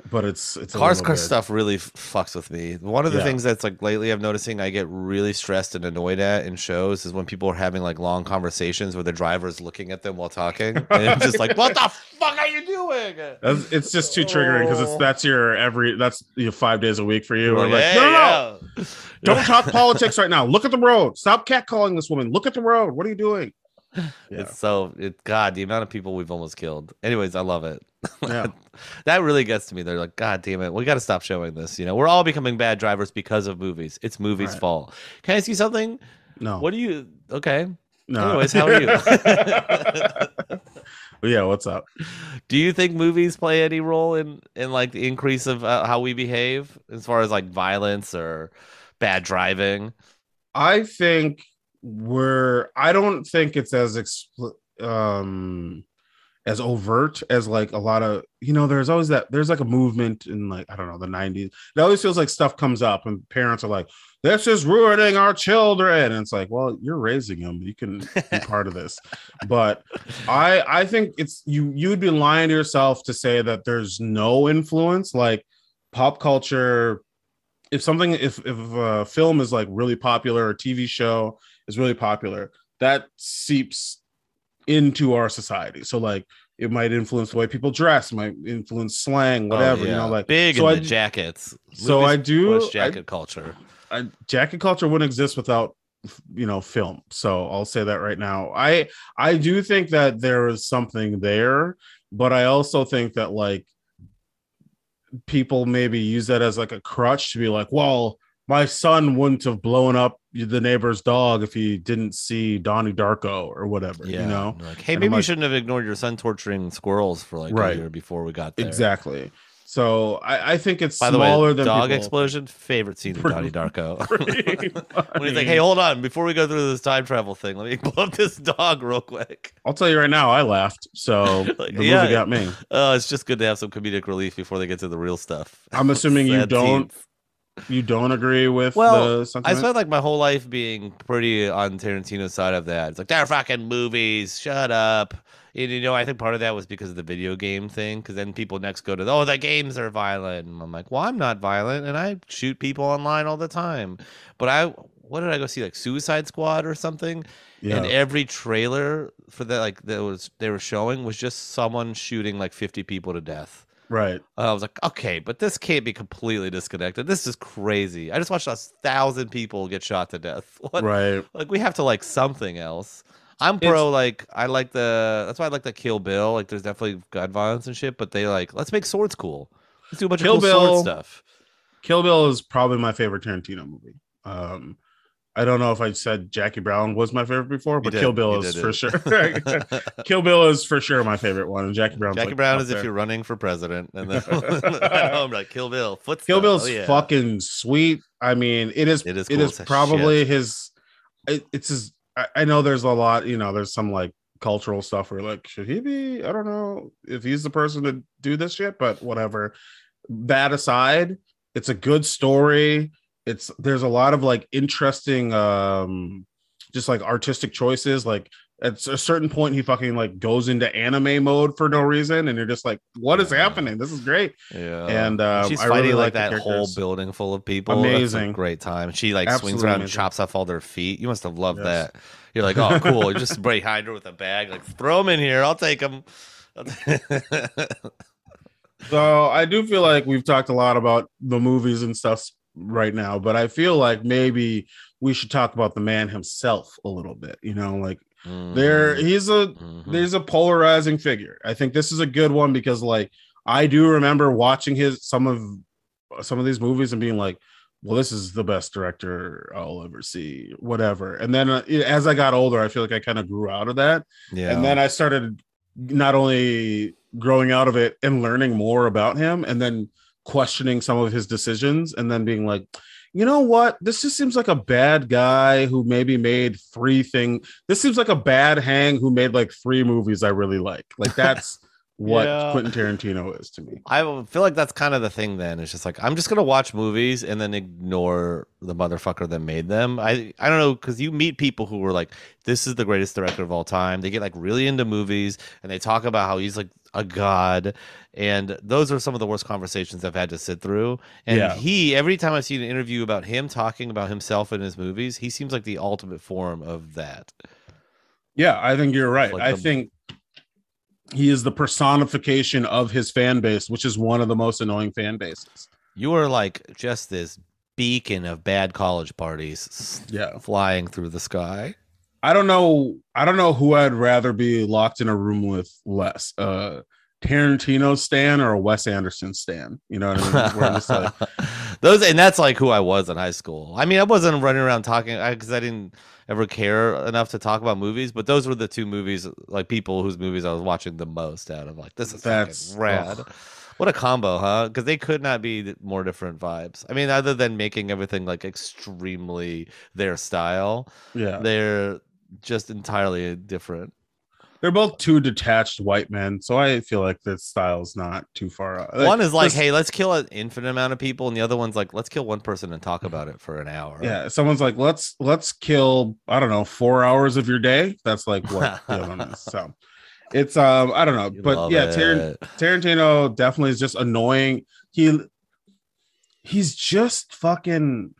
But it's it's Cars car stuff really f- fucks with me. One of the Yeah. things that's like lately I'm noticing I get really stressed and annoyed at in shows is when people are having like long conversations where the driver's looking at them while talking. And I'm just like, what the fuck are you doing? That's, it's just too triggering because it's Oh. that's your every that's you know, five days a week for you. We're like, "Hey, no, no, no, yeah." don't talk politics right now. Look at the road. Stop catcalling this woman. Look at the road. What are you doing? Yeah. It's so it God, the amount of people we've almost killed. Anyways, I love it. Yeah. that really gets to me. They're like, God damn it, we got to stop showing this. You know, we're all becoming bad drivers because of movies. It's movies' Right. fault. Can I see something? No. What do you? Okay. no. Anyways, how are you? yeah. What's up? do you think movies play any role in in like the increase of uh, how we behave as far as like violence or bad driving? I think we're. I don't think it's as expl- um as overt as like a lot of you know. There's always that. There's like a movement in like I don't know the '90s. It always feels like stuff comes up and parents are like, "This is ruining our children," and it's like, well, you're raising them. You can be part of this. But I I think it's you. You'd be lying to yourself to say that there's no influence. Like pop culture if something if if a film is like really popular or tv show is really popular that seeps into our society so like it might influence the way people dress might influence slang oh, whatever Oh, you know like big so in I- the jackets. so I do- push I- jacket culture. I, jacket culture wouldn't exist without you know film so i'll say that right now i i do think that there is something there but i also think that like people maybe use that as like a crutch to be like well my son wouldn't have blown up the neighbor's dog if he didn't see donnie darko or whatever Yeah, you know Like, hey, And maybe I'm you shouldn't have ignored your son torturing squirrels for like Right. a year before we got there. exactly so i i think it's By the smaller way, than dog people- explosion. Favorite scene of Donnie Darko. When he's like, "Hey, hold on! Before we go through this time travel thing, let me blow up this dog real quick." i'll tell you right now i laughed so Like, the yeah. movie got me Oh, it's just good to have some comedic relief before they get to the real stuff. I'm assuming you don't scenes. You don't agree with Well, I spent like my whole life being pretty on Tarantino's side of that. It's like they're fucking movies. Shut up. And, you know, I think part of that was because of the video game thing. Because then people next go to, oh, the games are violent. And I'm like, well, I'm not violent, and I shoot people online all the time. But I, what did I go see? Like Suicide Squad or something. yeah. And every trailer for that, like that was they were showing was just someone shooting like 50 people to death. Right. I was like, okay, but this can't be completely disconnected. This is crazy. I just watched a thousand people get shot to death. What? Right. Like we have to like something else. I'm It's- pro like I like the that's why I like the Kill Bill. Like there's definitely gun violence and shit, but they like let's make swords cool. Let's do a bunch Kill of cool sword Bill- stuff. Kill Bill is probably my favorite Tarantino movie. Um I don't know if I said Jackie Brown was my favorite before, but Kill Bill you is for sure. Kill Bill is for sure my favorite one. And Jackie Brown. Jackie Brown is if you're running for president, and then home like Kill Bill, foot Kill. Bill's Oh, yeah. fucking sweet. I mean, it is. It is It cool is as probably his. It, it's his. I, I know there's a lot. You know, there's some like cultural stuff where like, should he be? I don't know if he's the person to do this shit, but whatever. That aside, it's a good story. It's there's a lot of like interesting um just like artistic choices. Like at a certain point, he fucking like goes into anime mode for no reason, and you're just like, what is Yeah. happening? This is great. Yeah, And um, she's I fighting really like that whole building full of people. That's a Amazing. great time. She like swings Absolutely around and chops off all their feet. You must have loved Yes. that. You're like, oh, cool. You just behind her with a bag, like throw them in here. I'll take them. So I do feel like we've talked a lot about the movies and stuff right now, but I feel like maybe we should talk about the man himself a little bit. You know, like there he's a Mhm. there's a polarizing figure. I think this is a good one because like I do remember watching his some of some of these movies and being like, well, this is the best director I'll ever see, whatever. And then uh, as I got older, I feel like I kind of grew out of that. yeah. And then I started not only growing out of it and learning more about him and then questioning some of his decisions and then being like, you know what? This just seems like a bad guy who maybe made three things. This seems like a bad hang who made like three movies I really like. Like that's what Yeah. Quentin Tarantino is to me. I feel like that's kind of the thing. Then it's just like I'm just gonna watch movies and then ignore the motherfucker that made them. I I don't know because you meet people who were like, "This is the greatest director of all time." They get like really into movies and they talk about how he's like a god, and those are some of the worst conversations I've had to sit through. And Yeah. he, every time I see an interview about him talking about himself in his movies, he seems like the ultimate form of that. Yeah, I think you're right. Like I the- think he is the personification of his fan base, which is one of the most annoying fan bases. You are like just this beacon of bad college parties Yeah. flying through the sky. I don't know. I don't know who I'd rather be locked in a room with less. Uh Tarantino Stan or a Wes Anderson Stan. You know what I mean? Where I'm just like, Those and that's like who I was in high school. I mean, I wasn't running around talking because I, didn't ever care enough to talk about movies. But those were the two movies, like people whose movies I was watching the most out of. Like, this is That's- rad. ugh. What a combo, huh? Because they could not be more different vibes. I mean, other than making everything like extremely their style, yeah. they're just entirely different. They're both two detached white men, so I feel like this style's not too far out. Like, one is like, hey, let's kill an infinite amount of people, and the other one's like, let's kill one person and talk about it for an hour. yeah, someone's like, let's let's kill, I don't know, four hours of your day. That's like what the other one is. So it's um, I don't know, You but yeah, it. Tarantino definitely is just annoying. He he's just fucking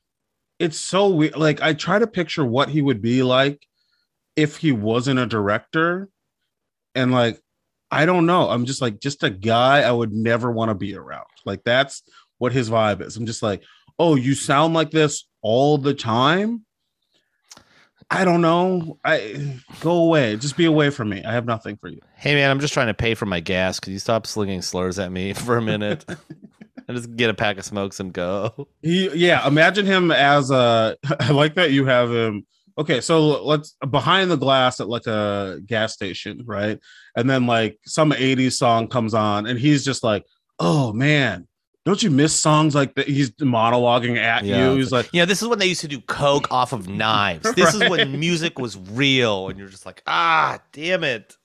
it's so weird. Like I try to picture what he would be like if he wasn't a director. And like I don't know. I'm just like just a guy I would never want to be around. Like that's what his vibe is. I'm just like, "Oh, you sound like this all the time?" I don't know. I go away. Just be away from me. I have nothing for you. Hey man, I'm just trying to pay for my gas. Could you stop slinging slurs at me for a minute? and just get a pack of smokes and go. He, yeah, imagine him as a. I like that you have him. Okay, so let's behind the glass at like a gas station, right? And then like some 80s song comes on, and he's just like, oh man, don't you miss songs like that? He's monologuing at Yeah, you. it's He's like, You know, this is when they used to do coke off of knives. This is when music was real, and you're just like, ah, damn it.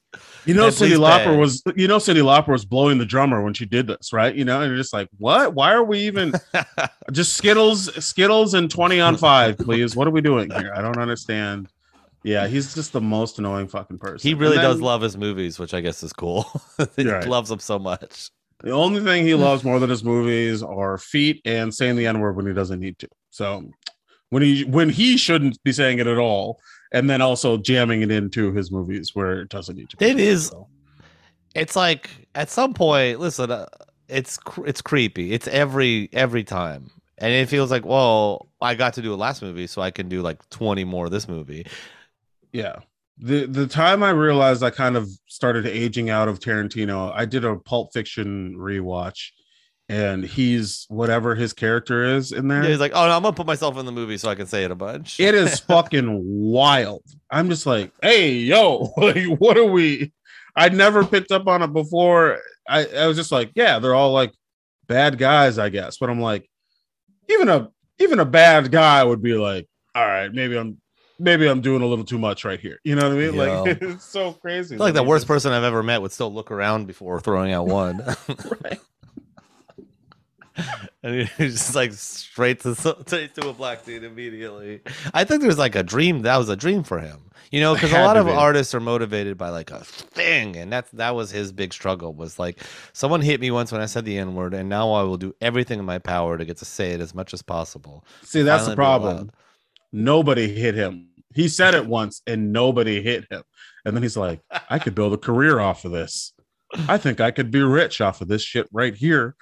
You know, Cyndi Lauper was, you know, Cyndi Lauper was blowing the drummer when she did this, right? You know, and you're just like, what? Why are we even just Skittles, Skittles, and 20 on five, please? What are we doing here? I don't understand. Yeah, he's just the most annoying fucking person. he really And does love his movies, which I guess is cool. he right. loves them so much. The only thing he loves more than his movies are feet and saying the N word when he doesn't need to. So when he when he shouldn't be saying it at all, and then also jamming it into his movies where it doesn't need to. be. It is- So, It's like at some point, listen, uh, it's cr- it's creepy. It's every every time, and it feels like, well, I got to do a last movie, so I can do like twenty more of this movie. yeah. The the time I realized I kind of started aging out of Tarantino, I did a Pulp Fiction rewatch, and he's whatever his character is in there. Yeah, he's like, oh, no, I'm gonna put myself in the movie so I can say it a bunch. it is fucking wild. I'm just like, hey, yo, like, what are we? I'd never picked up on it before. I, I was just like, yeah, they're all like bad guys, I guess. But I'm like, even a even a bad guy would be like, all right, maybe I'm maybe I'm doing a little too much right here. You know what I mean? Yeah. Like it's so crazy. Like the worst person I've ever met would still look around before throwing out one. Right. and he's just like straight to straight to a black dude immediately. I think there's like a dream that was a dream for him, you know, because a lot of artists are motivated by like a thing, and that's that was his big struggle. Was like someone hit me once when I said the n word, and now I will do everything in my power to get to say it as much as possible. See, that's Finally the problem. Nobody hit him. He said it once and nobody hit him. And then he's like, I could build a career off of this. I think I could be rich off of this shit right here.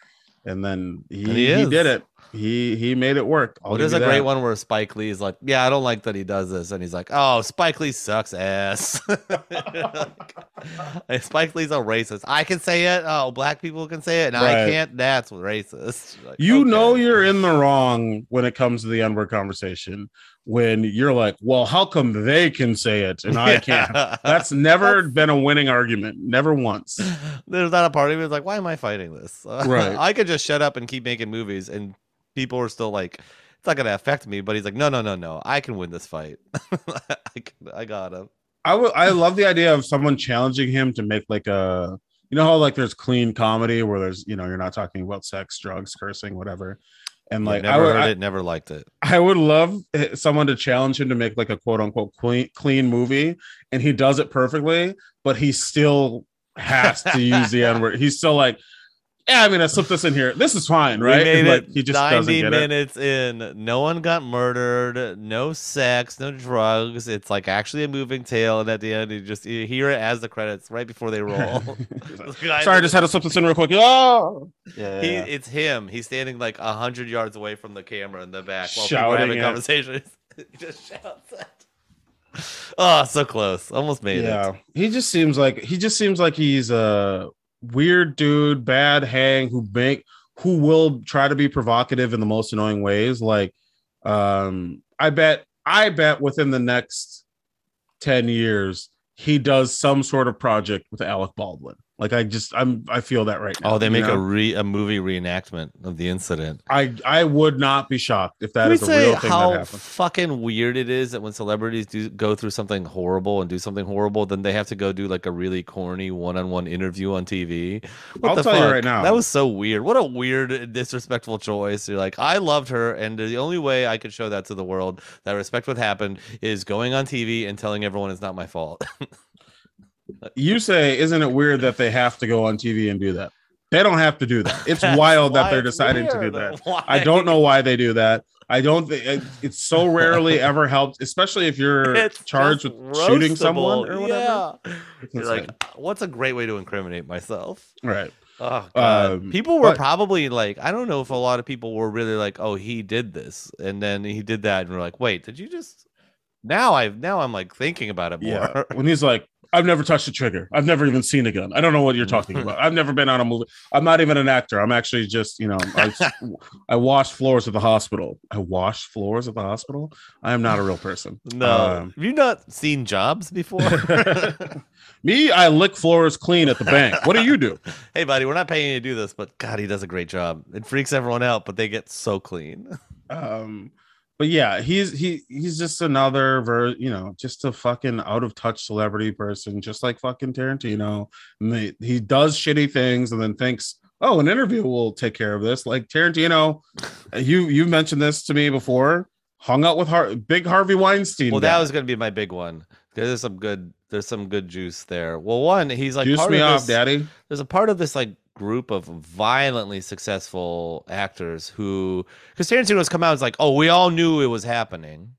And then he, he, he did it. He he made it work. I'll Well, there's a you great one where Spike Lee is like, "Yeah, I don't like that he does this," and he's like, "Oh, Spike Lee sucks ass." Like, Spike Lee's a racist. I can say it. Oh, black people can say it, and I can't. That's racist. Like, You okay. know you're in the wrong when it comes to the N-word conversation when you're like, well, how come they can say it and I can't? That's never been a winning argument. Never once. There's not a part of me that's like, why am I fighting this? Right. I could just shut up and keep making movies, and people are still like, it's not gonna affect me. But he's like, no, no, no, no. I can win this fight. I, can- I got him. I would I love the idea of someone challenging him to make like a you know how like there's clean comedy where there's you know you're not talking about sex, drugs, cursing, whatever. And Yeah, like I never would heard I, it, never liked it. I would love eh, someone to challenge him to make like a quote unquote clean clean movie and he does it perfectly, but he still has to use the N-word. He's still like, yeah, I mean, I slipped this in here. This is fine, We right? made And, like it he just doesn't 90 get it. minutes in. No one got murdered. No sex. No drugs. It's like actually a moving tale. And at the end, you just you hear it as the credits right before they roll. Sorry, I just had to slip this in real quick. Oh, yeah, He, it's him. He's standing like a hundred yards away from the camera in the back while people are having it. conversations. he just shouts it. Oh, so close. Almost made yeah it. he just seems like he just seems like he's a weird dude bad hang who make who will try to be provocative in the most annoying ways. Like um i bet i bet within the next 10 years he does some sort of project with alec baldwin like i just i'm i feel that right oh, now Oh, they you make know? a re a movie reenactment of the incident. i i would not be shocked if that Can we is a say real thing that how fucking weird it is that when celebrities do go through something horrible and do something horrible, then they have to go do like a really corny one-on-one interview on TV? What I'll the tell you fuck? right now. that was so weird. What a weird, disrespectful choice. You're like, I loved her, and the only way I could show that to the world that respect what happened is going on TV and telling everyone it's not my fault. you say isn't it weird that they have to go on tv and do that they don't have to do that it's wild that they're deciding to do that Why? I don't know why they do that. I don't think it, it's so rarely ever helped, especially if you're It's charged with shooting someone or whatever. Yeah. It's like, what's a great way to incriminate myself? right. Oh god. Um, people were but- probably like, I don't know if a lot of people were really like, oh, he did this, and then he did that, and we're like, wait, did you just? Now I've now I'm like thinking about it more. Yeah. when he's like, I've never touched a trigger. I've never even seen a gun. I don't know what you're talking about. I've never been on a movie. I'm not even an actor. I'm actually just, you know, I, I wash floors at the hospital. I wash floors at the hospital. I am not a real person. no, Um, have you not seen Jobs before? Me, I lick floors clean at the bank. What do you do? hey, buddy, we're not paying you to do this, but God, he does a great job. It freaks everyone out, but they get so clean. um but yeah he's he he's just another ver you know just a fucking out of touch celebrity person just like fucking tarantino and they, he does shitty things and then thinks oh an interview will take care of this like tarantino you you mentioned this to me before hung out with Har- big harvey weinstein Well, guy. that was going to be my big one. There's some good. There's some good juice there. Well, one, he's like juice me of off this, daddy There's a part of this like group of violently successful actors who, because Tarantino's come out, is like, oh, we all knew it was happening,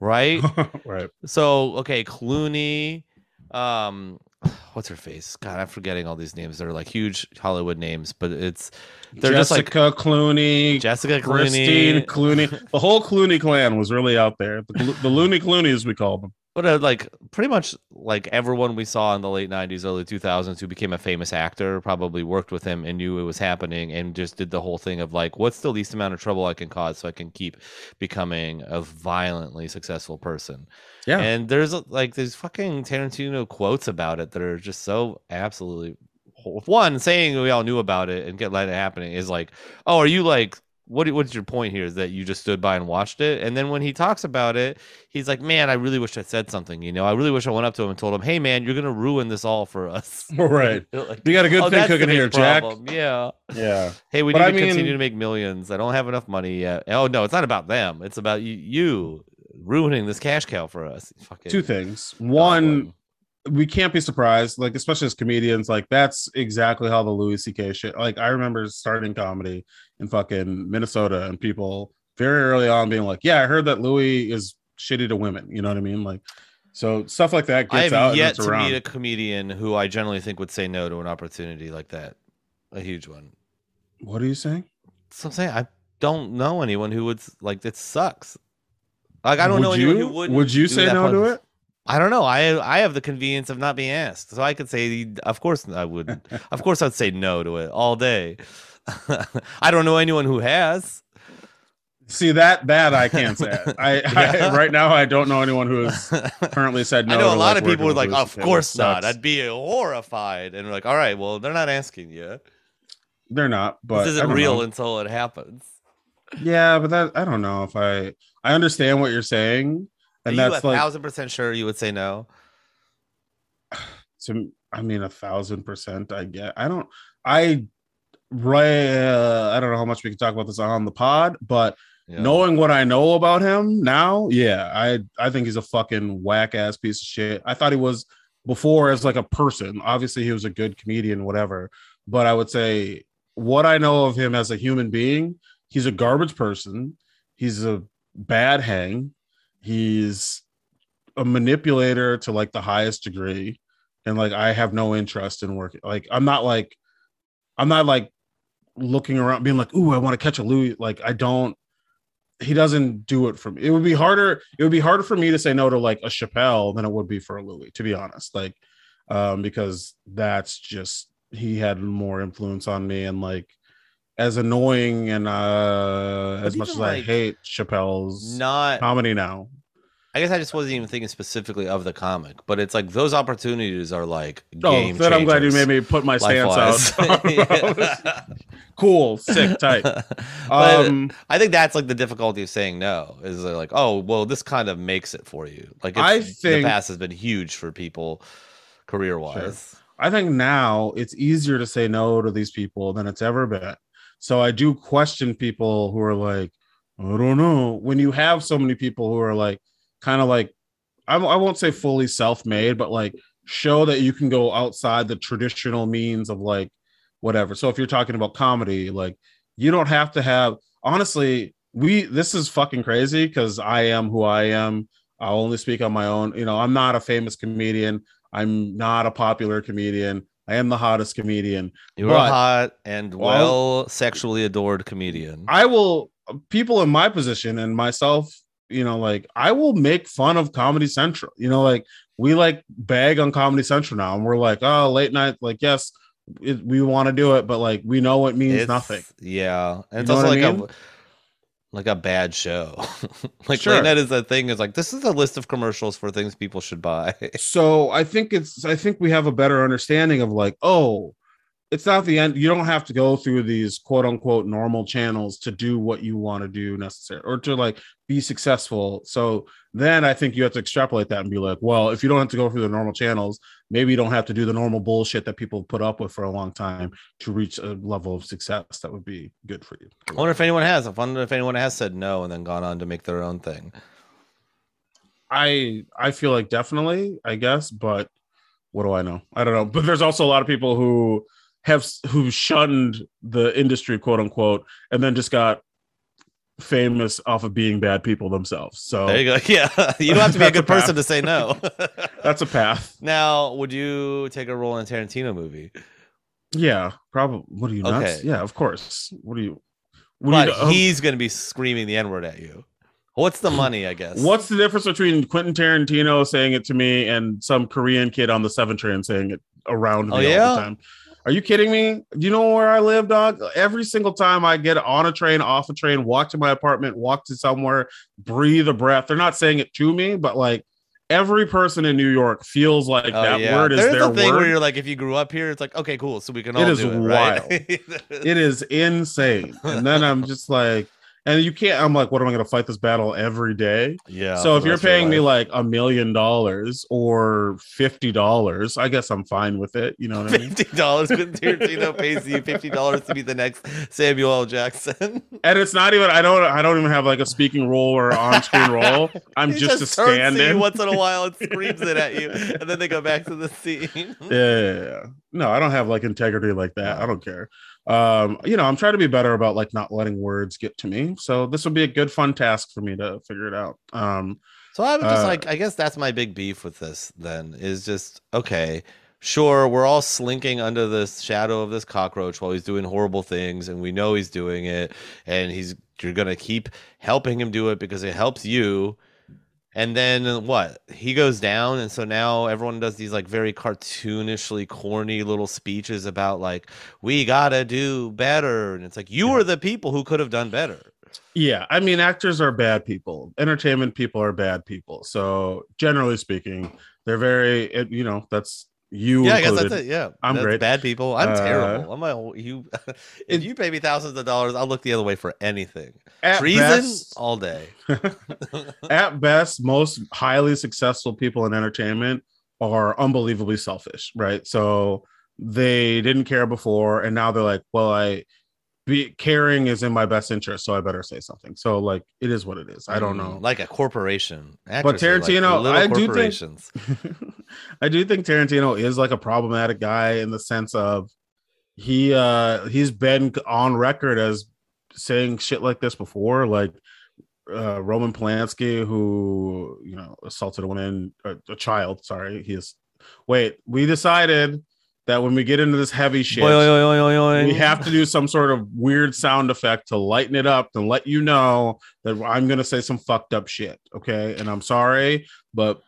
right? right so okay, Clooney, um, what's her face? God, I'm forgetting all these names. They're like huge Hollywood names, but it's they're jessica just like clooney Jessica Christine Clooney. Clooney. The whole Clooney clan was really out there. The, the Looney Clooney's, we call them. But uh, like pretty much like everyone we saw in the late '90s, early 2000s who became a famous actor probably worked with him and knew it was happening and just did the whole thing of like, what's the least amount of trouble I can cause so I can keep becoming a violently successful person. Yeah. And there's uh, like these fucking Tarantino quotes about it that are just so absolutely. One saying we all knew about it and get let it happening is like, oh, are you like what what's your point here? Is that you just stood by and watched it, and then when he talks about it, he's like, "Man, I really wish I said something. You know, I really wish I went up to him and told him, hey, man, you're gonna ruin this all for us.' right. Like, You got a good "Oh, thing cooking here, Jack. Yeah. Yeah. Hey, we But need I to continue to make millions. I don't have enough money yet. Oh no, it's not about them. It's about you, you ruining this cash cow for us. Fucking Two things. One, we can't be surprised, like especially as comedians, like that's exactly how the Louis C.K. shit. Like I remember starting comedy in fucking Minnesota, and people very early on being like, "Yeah, I heard that Louis is shitty to women." You know what I mean? Like, so stuff like that I gets have out and yet it's to around. meet a comedian who I generally think would say no to an opportunity like that. A huge one. What are you saying? So I'm saying I don't know anyone who would like it sucks. Like I don't would know you, anyone who would. Would you say no to it? I don't know. I I have the convenience of not being asked, so I could say, of course I would. of course I'd say no to it all day. I don't know anyone who has. See that that I can't say. I, Yeah. I right now I don't know anyone who has currently said no. I know a lot like, of people were like, "Of course not." Sucks. I'd be horrified, and like, "All right, well, they're not asking you. They're not, but this isn't real know. until it happens." Yeah, but that I don't know if I I understand what you're saying, and you that's a like thousand percent sure you would say no? to I mean a thousand percent. I get. I don't. I right. Uh, I don't know how much we can talk about this on the pod, but Yeah. knowing what I know about him now, yeah, I I think he's a fucking whack ass piece of shit. I thought he was before as like a person. Obviously, he was a good comedian, whatever. But I would say what I know of him as a human being, he's a garbage person. He's a bad hang. He's a manipulator to like the highest degree. And like I have no interest in working. Like I'm not like I'm not like looking around being like, ooh, I want to catch a Louis. Like I don't he doesn't do it for me. It would be harder. It would be harder for me to say no to like a Chappelle than it would be for a Louis, to be honest. Like, um, because that's just he had more influence on me and like as annoying and uh But as much as even, I hate Chappelle's Not. comedy now. I guess I just wasn't even thinking specifically of the comic, but it's like those opportunities are like Oh, game then I'm glad you made me put my stance out. cool, sick, tight. Um, I think that's like the difficulty of saying no is like, oh, well, this kind of makes it for you. Like, it's, I think- the past has been huge for people career wise. I think now it's easier to say no to these people than it's ever been. So I do question people who are like, I don't know. When you have so many people who are like, kind of like, I, I won't say fully self made, but like show that you can go outside the traditional means of like whatever. So if you're talking about comedy, like you don't have to have, honestly, we, this is fucking crazy because I am who I am. I'll only speak on my own. You know, I'm not a famous comedian. I'm not a popular comedian. I am the hottest comedian. You are a hot and Well- well sexually adored comedian. I will people in my position and myself, you know, like I will make fun of Comedy Central. You know, like we like bag on Comedy Central now, and we're like, oh, late night, like yes, it, we want to do it, but like we know it means It's- nothing. Yeah, and it's know also like I a mean? Like a bad show. like Sure. night is a thing. Is like this is a list of commercials for things people should buy. So I think it's I think we have a better understanding of like, oh, it's not the end. You don't have to go through these quote unquote normal channels to do what you want to do necessarily or to like be successful. So then I think you have to extrapolate that and be like, well, if you don't have to go through the normal channels, maybe you don't have to do the normal bullshit that people put up with for a long time to reach a level of success that would be good for you. I wonder if anyone has. I wonder if anyone has said no and then gone on to make their own thing. I I feel like definitely, I guess, but what do I know? I don't know. But there's also a lot of people who have who shunned the industry, quote unquote, and then just got famous off of being bad people themselves. So There you go. Yeah, you don't have to be a That's a good person to say no. that's a path. now, would you take a role in a Tarantino movie? Yeah, probably. What are you nuts? Okay. Yeah, of course. What are you? What But do you, um, he's going to be screaming the N word at you. What's the money? I guess. What's the difference between Quentin Tarantino saying it to me and some Korean kid on the seven train saying it around me Oh, all the time? Are you kidding me? Do you know where I live, dog? Every single time I get on a train, off a train, walk to my apartment, walk to somewhere, breathe a breath. They're not saying it to me, but like every person in New York feels like Oh, that yeah. word is There's their a thing where you're like, if you grew up here, it's like, okay, cool, so we can all is do it, right? It is insane. And then I'm just like, and you can't. I'm like, what am I going to fight this battle every day? yeah. so if you're rest of your paying me like a million dollars or fifty dollars, I guess I'm fine with it. You know what I mean? fifty dollars, Quentin Tarantino pays you fifty dollars to be the next Samuel L. Jackson. and it's not even. I don't. I don't even have like a speaking role or on-screen role. I'm He just, a you stand-in. once in a while and screams it at you, and then they go back to the scene. yeah, yeah, yeah. No, I don't have like integrity like that. I don't care. Um, you know, I'm trying to be better about like not letting words get to me. So this would be a good fun task for me to figure it out. Um, So I'm just Uh, like, I guess that's my big beef with this. Then is just okay. Sure, we're all slinking under the shadow of this cockroach while he's doing horrible things, and we know he's doing it, and he's you're gonna keep helping him do it because it helps you. And then uh, what? He goes down, and so now everyone does these like very cartoonishly corny little speeches about like we gotta do better, and it's like you Yeah. were the people who could have done better. yeah, I mean, actors are bad people. Entertainment people are bad people. So generally speaking, they're very. It, you know, that's you. Yeah, I guess that's it. Yeah, I'm That's great. Bad people. I'm Uh, terrible. I'm a you. if you pay me thousands of dollars, I'll look the other way for anything. At Treason best- all day. at best, most highly successful people in entertainment are unbelievably selfish, right? So they didn't care before, and now they're like, well, I be caring is in my best interest, so I better say something. So like, it is what it is. I don't know. Mm, Like a corporation. Actors like Tarantino, little I do think- I do think Tarantino is like a problematic guy in the sense of he uh he's been on record as saying shit like this before, like uh Roman Polanski, who you know assaulted a woman, a, a child. Sorry, he is. Wait, we decided that when we get into this heavy shit, Boing, oing, oing, oing. we have to do some sort of weird sound effect to lighten it up and let you know that I'm gonna say some fucked up shit. Okay, and I'm sorry, but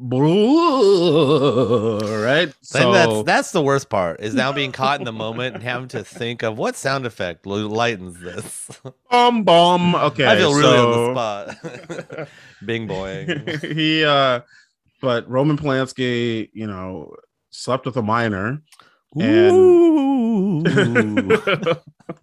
right. Then So that's that's the worst part is now being caught in the moment and having to think of what sound effect lightens this. bum bum. Okay, I feel really so- on the spot. Bing boing. he uh, but Roman Polanski, you know, slept with a minor. And-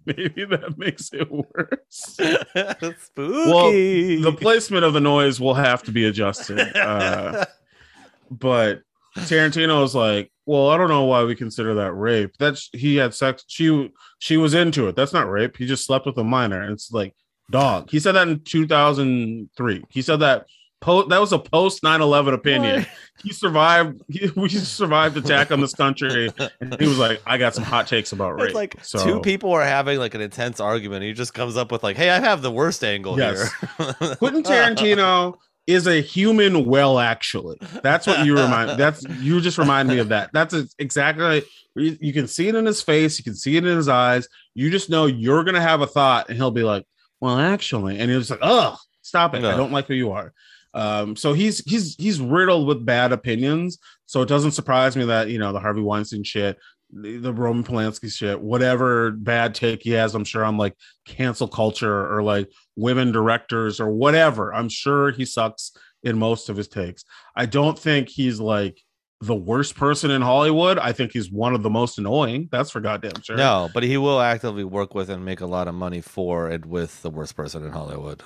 Maybe that makes it worse. Spooky. the placement of the noise will have to be adjusted. Uh, but Tarantino is like, well, I don't know why we consider that rape. That's he had sex. She she was into it. That's not rape. He just slept with a minor. And it's like, dog. He said that in 2003. He said that post that was a post 9-11 opinion. What? He survived. He, we survived attack on this country, and he was like, I got some hot takes about rape. It's like so, two people are having like an intense argument. He just comes up with like, "Hey, I have the worst angle Yes. here." Quentin Tarantino is a human well actually that's what you remind that's you just remind me of that that's exactly you you can see it in his face you can see it in his eyes you just know you're gonna have a thought and he'll be like well actually and he's like oh stop it i don't like who you are um so he's he's he's riddled with bad opinions so it doesn't surprise me that you know the harvey weinstein shit the, the roman polanski shit whatever bad take he has i'm sure on like cancel culture or like women directors or whatever. I'm sure he sucks in most of his takes. I don't think he's like the worst person in Hollywood. I think he's one of the most annoying. That's for goddamn sure. no, but he will actively work with and make a lot of money for and with the worst person in Hollywood.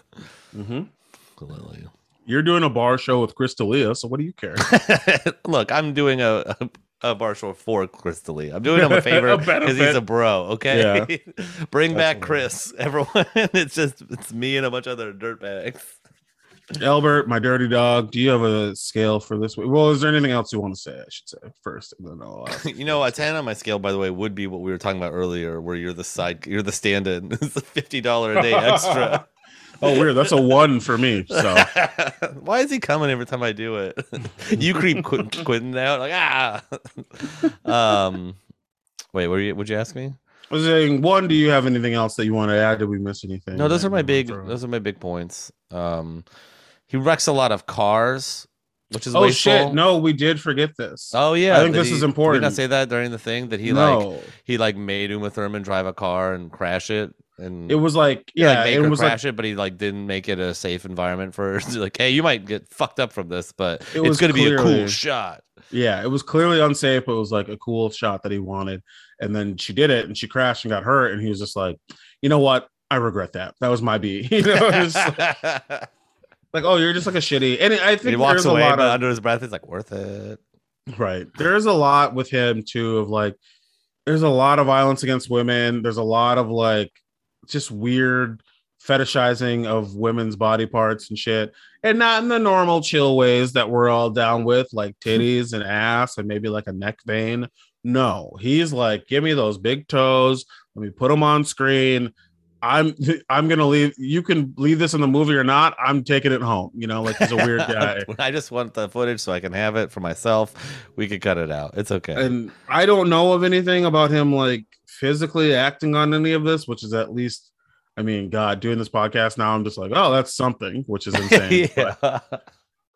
Mm-hmm. Clearly. You're doing a bar show with Chris D'Elia, so what do you care? Look, I'm doing a, a, a bar show for Crystal I'm doing him a favor because he's a bro. Okay, bring That's back Chris, everyone. it's just it's me and a bunch of other dirtbags. Albert, my dirty dog. Do you have a scale for this week? Well, is there anything else you want to say? I should say first, and then I'll. You know, a ten on my scale, by the way, would be what we were talking about earlier, where you're the side, you're the stand-in. It's a fifty dollar a day extra. Oh, weird. That's a one for me. So Why is he coming every time I do it? you creep Qu- Quentin out like ah. um, wait, what you, would you ask me? I was saying, one, do you have anything else that you want to add? Did we miss anything? No, those are my big. Those are my big points. Um, he wrecks a lot of cars, which is Oh wasteful. shit! No, we did forget this. Oh yeah, I think this he- is important. Did we not say that during the thing that he like he like made Uma Thurman drive a car and crash it and It was like yeah, like make it her was like it, but he like didn't make it a safe environment for like, hey, you might get fucked up from this, but It it's gonna be a cool shot. yeah, it was clearly unsafe, but it was like a cool shot that he wanted. And then she did it, and she crashed and got hurt, and he was just like, you know what? I regret that. That was my B. You know, it's like, oh, you're just like a shitty. And I think he walks there's a away, lot but of under his breath, he's like, worth it. Right. There's a lot with him too of like there's a lot of violence against women. There's a lot of like just weird fetishizing of women's body parts and shit. And not in the normal chill ways that we're all down with, like hmm. titties and ass and maybe like a neck vein. No, he's like, give me those big toes. Let me put them on screen. I'm I'm gonna leave. You can leave this in the movie or not. I'm taking it home. You know, like he's a weird guy. I just want the footage so I can have it for myself. We could cut it out. It's okay. and I don't know of anything about him like physically acting on any of this, which is at least, I mean, God, doing this podcast now, I'm just like, oh, that's something, which is insane. yeah. But,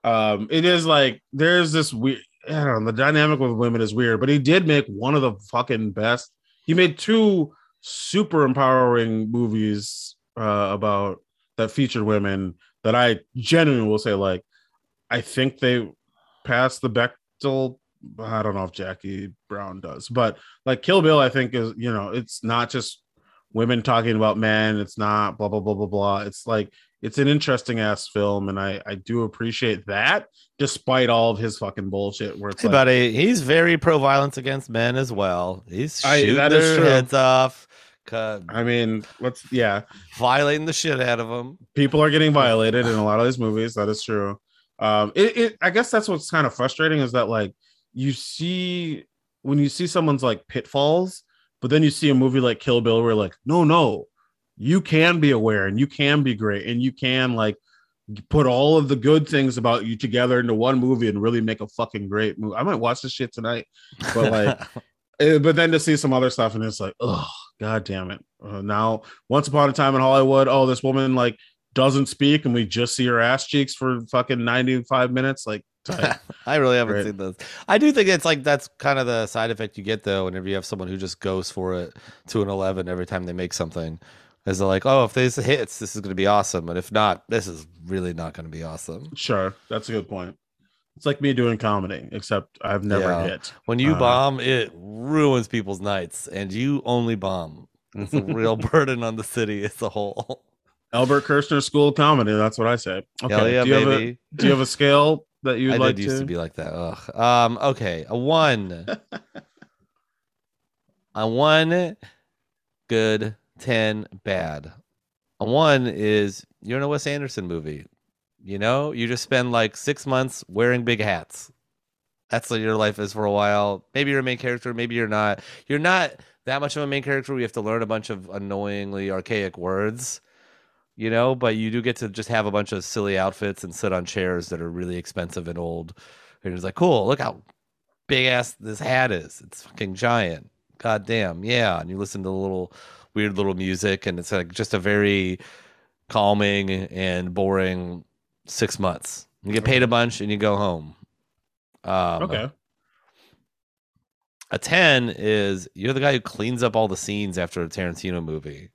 um, it is like there's this weird, I don't know, the dynamic with women is weird, but he did make one of the fucking best. He made two super empowering movies uh, about that featured women that I genuinely will say, like, I think they passed the Bechdel. I don't know if Jackie Brown does, but like Kill Bill, I think is you know it's not just women talking about men. It's not blah blah blah blah blah. It's like it's an interesting ass film, and I I do appreciate that, despite all of his fucking bullshit. Where it's Hey, like, buddy, he's very pro violence against men as well. He's I- shooting is their true. heads off, cut, I mean, let's yeah, violating the shit out of them. people are getting violated in a lot of these movies. That is true. Um, it, it I guess that's what's kind of frustrating is that like you see when you see someone's like pitfalls, but then you see a movie like Kill Bill where like, no, no, you can be aware and you can be great and you can like put all of the good things about you together into one movie and really make a fucking great movie. I might watch this shit tonight, But, like, Eh, but then to see some other stuff and it's like, oh, god damn it. Uh, now, once upon a time in Hollywood, oh, this woman like doesn't speak and we just see her ass cheeks for fucking 95 minutes. Like. I really haven't Right. seen those. I do think it's like that's kind of the side effect you get though, whenever you have someone who just goes for it to an eleven every time they make something. Is they're like, oh, if this hits, this is going to be awesome, and if not, this is really not going to be awesome. sure, that's a good point. It's like me doing comedy, except I've never Yeah. hit. When you Uh, bomb, it ruins people's nights, and you only bomb. It's a real burden on the city as a whole. Albert Kirshner School of Comedy. That's what I say. Okay. Hell yeah, do, you have a, do you have a scale that you'd like to? I like did used to? to be like that. Ugh. Um. Okay. A one. a one. Good. Ten. Bad. A one is you're in a Wes Anderson movie. You know, you just spend like six months wearing big hats. That's what your life is for a while. Maybe you're a main character. Maybe you're not. You're not that much of a main character. We have to learn a bunch of annoyingly archaic words you know, but you do get to just have a bunch of silly outfits and sit on chairs that are really expensive and old. And it's like, cool, look how big ass this hat is. It's fucking giant. God damn, yeah. And you listen to the little weird little music, and it's like just a very calming and boring six months. You get paid a bunch and you go home. Um, okay. A 10 is you're the guy who cleans up all the scenes after a Tarantino movie.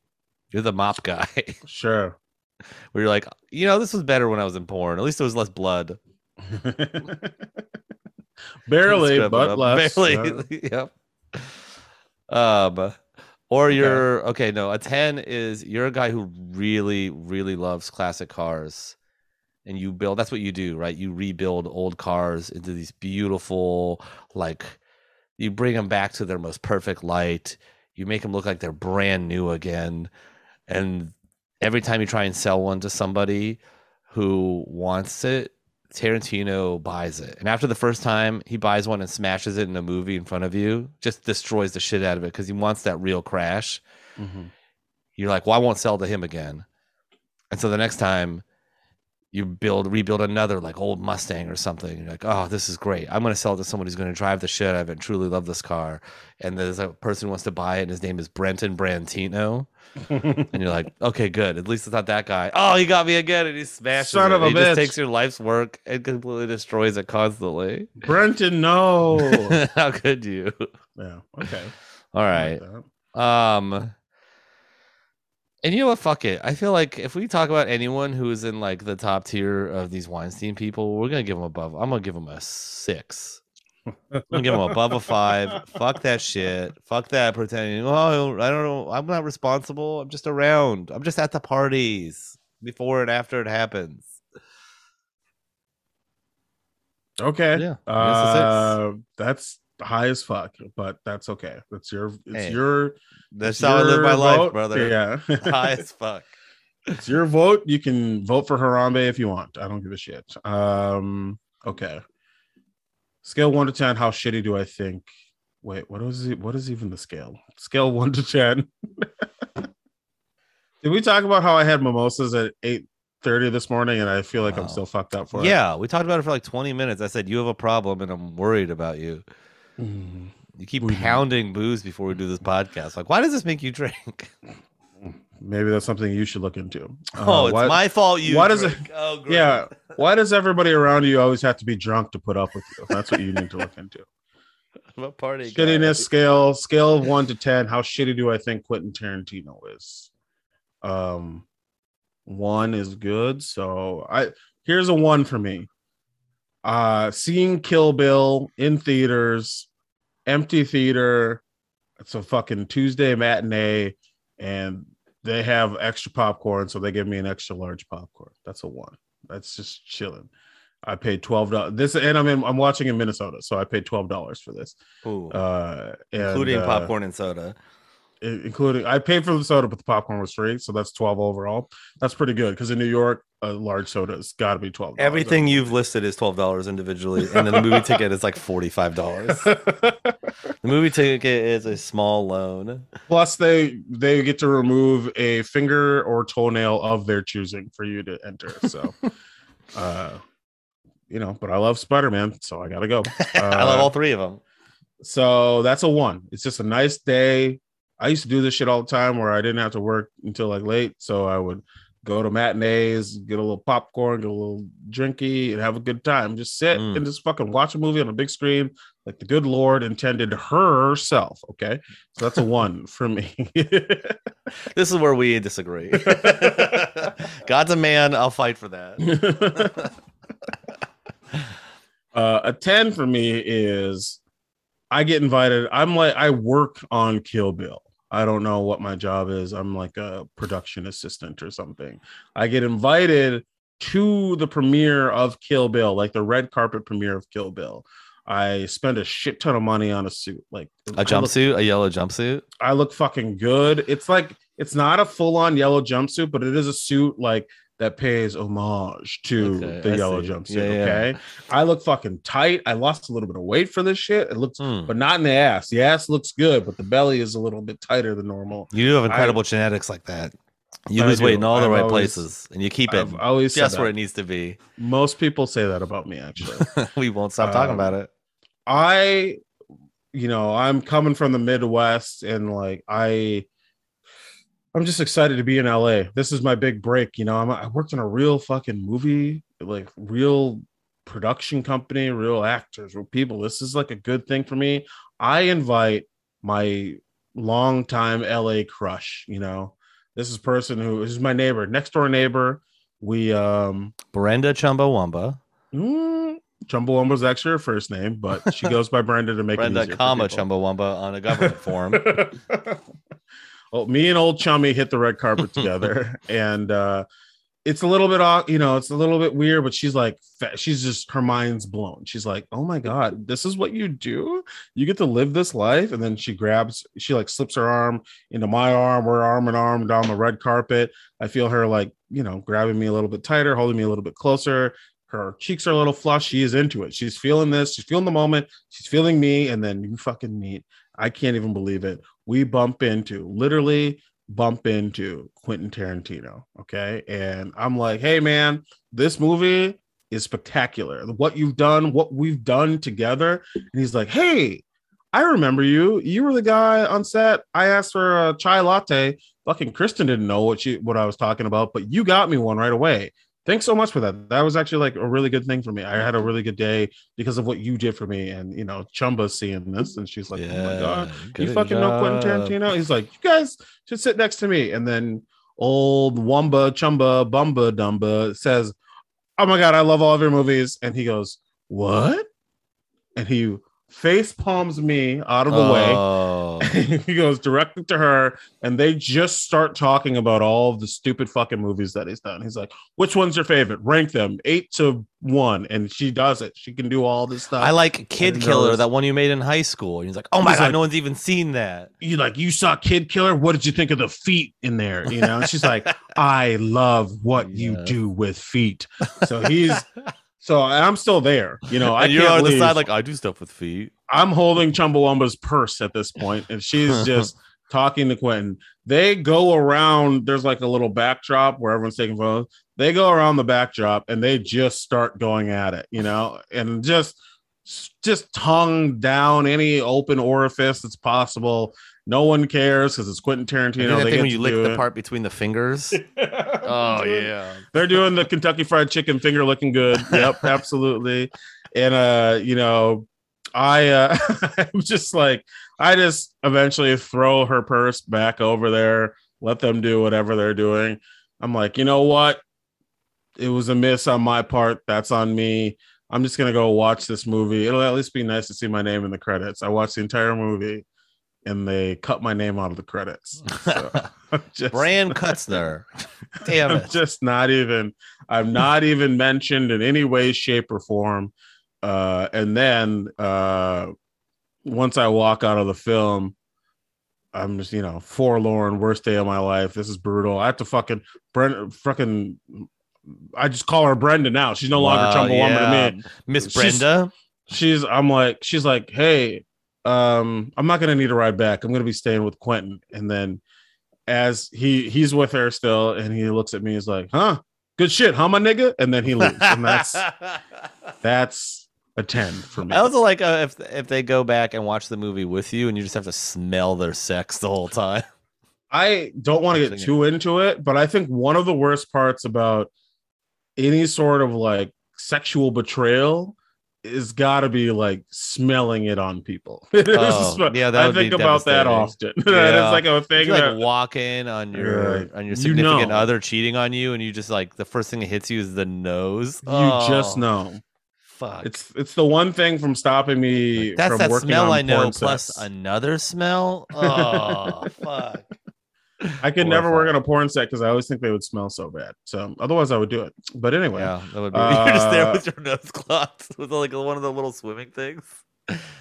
You're the mop guy. Sure. where you're like, you know, this was better when I was in porn. At least there was less blood. Barely, but less. Barely. Uh, yep. Um, or you're okay. No, a ten is you're a guy who really, really loves classic cars, and you build. That's what you do, right? You rebuild old cars into these beautiful, like, you bring them back to their most perfect light. You make them look like they're brand new again, and every time you try and sell one to somebody who wants it, Tarantino buys it. And after the first time he buys one and smashes it in a movie in front of you, just destroys the shit out of it because he wants that real crash. mhm. You're like, well, I won't sell to him again. And so the next time you build, rebuild another like old Mustang or something, you're like, oh, this is great. I'm going to sell it to someone who's going to drive the shit out of it and truly love this car. And there's a person who wants to buy it, and his name is Brenton Brantino. And you're like, okay, good. At least it's not that guy. Oh, he got me again, and he smashes it. Son it. of a he just bitch. takes your life's work and completely destroys it constantly. Brenton, no. How could you? yeah. Okay. All right. Like. Um, And you know what? Fuck it. I feel like if we talk about anyone who is in like the top tier of these Weinstein people, we're gonna give them above. I'm gonna give them a six. I'm gonna give them above a five. Fuck that shit. Fuck that pretending. Oh, I don't know. I'm not responsible. I'm just around. I'm just at the parties before and after it happens. Okay. Yeah, I guess a Uh, that's high as fuck, but that's okay. That's your. It's Hey, your. That's how I live my your life, brother. Yeah. High as fuck. it's your vote. You can vote for Harambe if you want. I don't give a shit. Um. Okay. Scale one to ten. How shitty do I think? Wait. What is it? What is even the scale? Scale one to ten. Did we talk about how I had mimosas at eight thirty this morning, and I feel like Wow. I'm still fucked up for it? Yeah, we talked about it for like 20 minutes. I said you have a problem, and I'm worried about you. Mm. You keep We- pounding booze before we do this podcast. Like, why does this make you drink? Maybe that's something you should look into. oh, Uh, it's why, my fault. You. why does it- Oh, great. Yeah. Why does everybody around you always have to be drunk to put up with you? That's what you need to look into. I'm a party guy. Shittiness scale, scale of one to ten. How shitty do I think Quentin Tarantino is? Um, one is good. So I here's a one for me. Uh, seeing Kill Bill in theaters, empty theater. It's a fucking Tuesday matinee, and they have extra popcorn, so they give me an extra large popcorn. That's a one. That's just chilling. I paid twelve dollars. This and I'm in. I'm watching in Minnesota, so I paid twelve dollars for this. Ooh, Uh, and, including uh, popcorn and soda. Including I paid for the soda, but the popcorn was free, so that's twelve overall. That's pretty good because in New York, a large soda has got to be twelve. Everything you've listed is twelve dollars individually, and then the movie ticket is like forty five dollars. The movie ticket is a small loan. Plus, they they get to remove a finger or toenail of their choosing for you to enter. So, uh, you know, but I love Spider Man, so I gotta go. I love Uh, all three of them. So that's a one. It's just a nice day. I used to do this shit all the time where I didn't have to work until like late. So I would go to matinees, get a little popcorn, get a little drinky, and have a good time. Just sit Mm. and just fucking watch a movie on a big screen like the good Lord intended herself. Okay. So that's a one for me. This is where we disagree. God's a man. I'll fight for that. uh, a 10 for me is I get invited. I'm like, I work on Kill Bill. I don't know what my job is. I'm like a production assistant or something. I get invited to the premiere of Kill Bill, like the red carpet premiere of Kill Bill. I spend a shit ton of money on a suit, like A I look- jumpsuit, a yellow jumpsuit. I look fucking good. It's like it's not a full on yellow jumpsuit, but it is a suit like that pays homage to Okay, the I yellow see. jumpsuit. Yeah, yeah. Okay, I look fucking tight. I lost a little bit of weight for this shit. It looks, Hmm. but not in the ass. The ass looks good, but the belly is a little bit tighter than normal. You do have incredible genetics like that. You I lose weight in all the I've right always- places, and you keep it I've always just where it needs to be. Most people say that about me, actually. we won't stop talking Um, about it. I, you know, I'm coming from the Midwest and like I, I'm just excited to be in LA. This is my big break. You know, I'm, I worked in a real fucking movie, like real production company, real actors, real people. This is like a good thing for me. I invite my longtime LA crush. You know, this is a person who is my neighbor, next door neighbor. We um Brenda Chumbawamba, Mm, Chumbawamba's actually her first name, but she goes by Brenda to make it Brenda, easier comma. Chumbawamba on a government form. well, me and old chummy hit the red carpet together, and uh, it's a little bit off. You know, it's a little bit weird, but she's like, she's just her mind's blown. She's like, oh my god, this is what you do. You get to live this life, and then she grabs, she like slips her arm into my arm. We're arm in arm down the red carpet. I feel her like, you know, grabbing me a little bit tighter, holding me a little bit closer. Her cheeks are a little flushed. She is into it. She's feeling this. She's feeling the moment. She's feeling me. And then you fucking meet. I can't even believe it. We bump into, literally bump into Quentin Tarantino. Okay. And I'm like, hey, man, this movie is spectacular. What you've done, what we've done together. And he's like, hey, I remember you. You were the guy on set. I asked for a chai latte. Fucking Kristen didn't know what she what I was talking about, but you got me one right away. Thanks so much for that. That was actually like a really good thing for me. I had a really good day because of what you did for me. And you know, Chumba's seeing this, and she's like, "Oh my god, you fucking know Quentin. Tarantino?" He's like, "You guys should sit next to me." And then old Wumba Chumba Bumba Dumba says, "Oh my god, I love all of your movies," and he goes, "What?" And he face palms me out of the way. Oh. he goes directly to her, and they just start talking about all the stupid fucking movies that he's done. He's like, "Which one's your favorite? Rank them eight to one," and she does it. She can do all this stuff. I like Kid Killer, that one you made in high school. And he's like, oh my god, like- no one's even seen that. you like you saw Kid Killer. What did you think of the feet in there? You know, and she's like, I love what you do with feet. So he's so I'm still there. You know, I you're can't on the side like I do stuff with feet. I'm holding Chumbawamba's purse at this point, and she's just talking to Quentin. They go around. There's like a little backdrop where everyone's taking photos. They go around the backdrop and they just start going at it, you know, and just just tongue down any open orifice that's possible. No one cares because it's Quentin Tarantino. They thing when you lick the it. part between the fingers. oh yeah. They're doing the Kentucky Fried Chicken finger looking good. Yep, absolutely. And uh, you know, I uh I'm just like I just eventually throw her purse back over there, let them do whatever they're doing. I'm like, you know what? It was a miss on my part. That's on me. I'm just gonna go watch this movie. It'll at least be nice to see my name in the credits. I watched the entire movie and they cut my name out of the credits. So I'm just Bran Kutzner. Damn I'm it. just not even I'm not even mentioned in any way, shape, or form. Uh, and then uh, once I walk out of the film, I'm just you know forlorn, worst day of my life. This is brutal. I have to fucking Brent, fucking. I just call her Brenda now. She's no longer Wow, Chumbawamba yeah. to me. Miss She's- Brenda. She's I'm like she's like, hey, um, I'm not gonna need a ride back. I'm gonna be staying with Quentin. And then as he he's with her still, and he looks at me, he's like, huh, good shit, huh, my nigga? And then he leaves. and that's that's a 10 for me. I also like uh, if if they go back and watch the movie with you, and you just have to smell their sex the whole time. I don't want to get too into it, but I think one of the worst parts about any sort of like sexual betrayal is got to be like smelling it on people. Oh, yeah, that I think about that often. Yeah. is like a thing you like that walk in on your on your You significant know. other cheating on you, and you just like the first thing that hits you is the nose. you Oh, just know. Fuck. It's it's the one thing from stopping me That's from that working smell on I know, plus another smell. Oh fuck! I could never work on a porn set because I always think they would smell so bad. So otherwise, I would do it. But anyway, Yeah, that would be. You're just there Uh, with your nose clogged with like one of the little swimming things.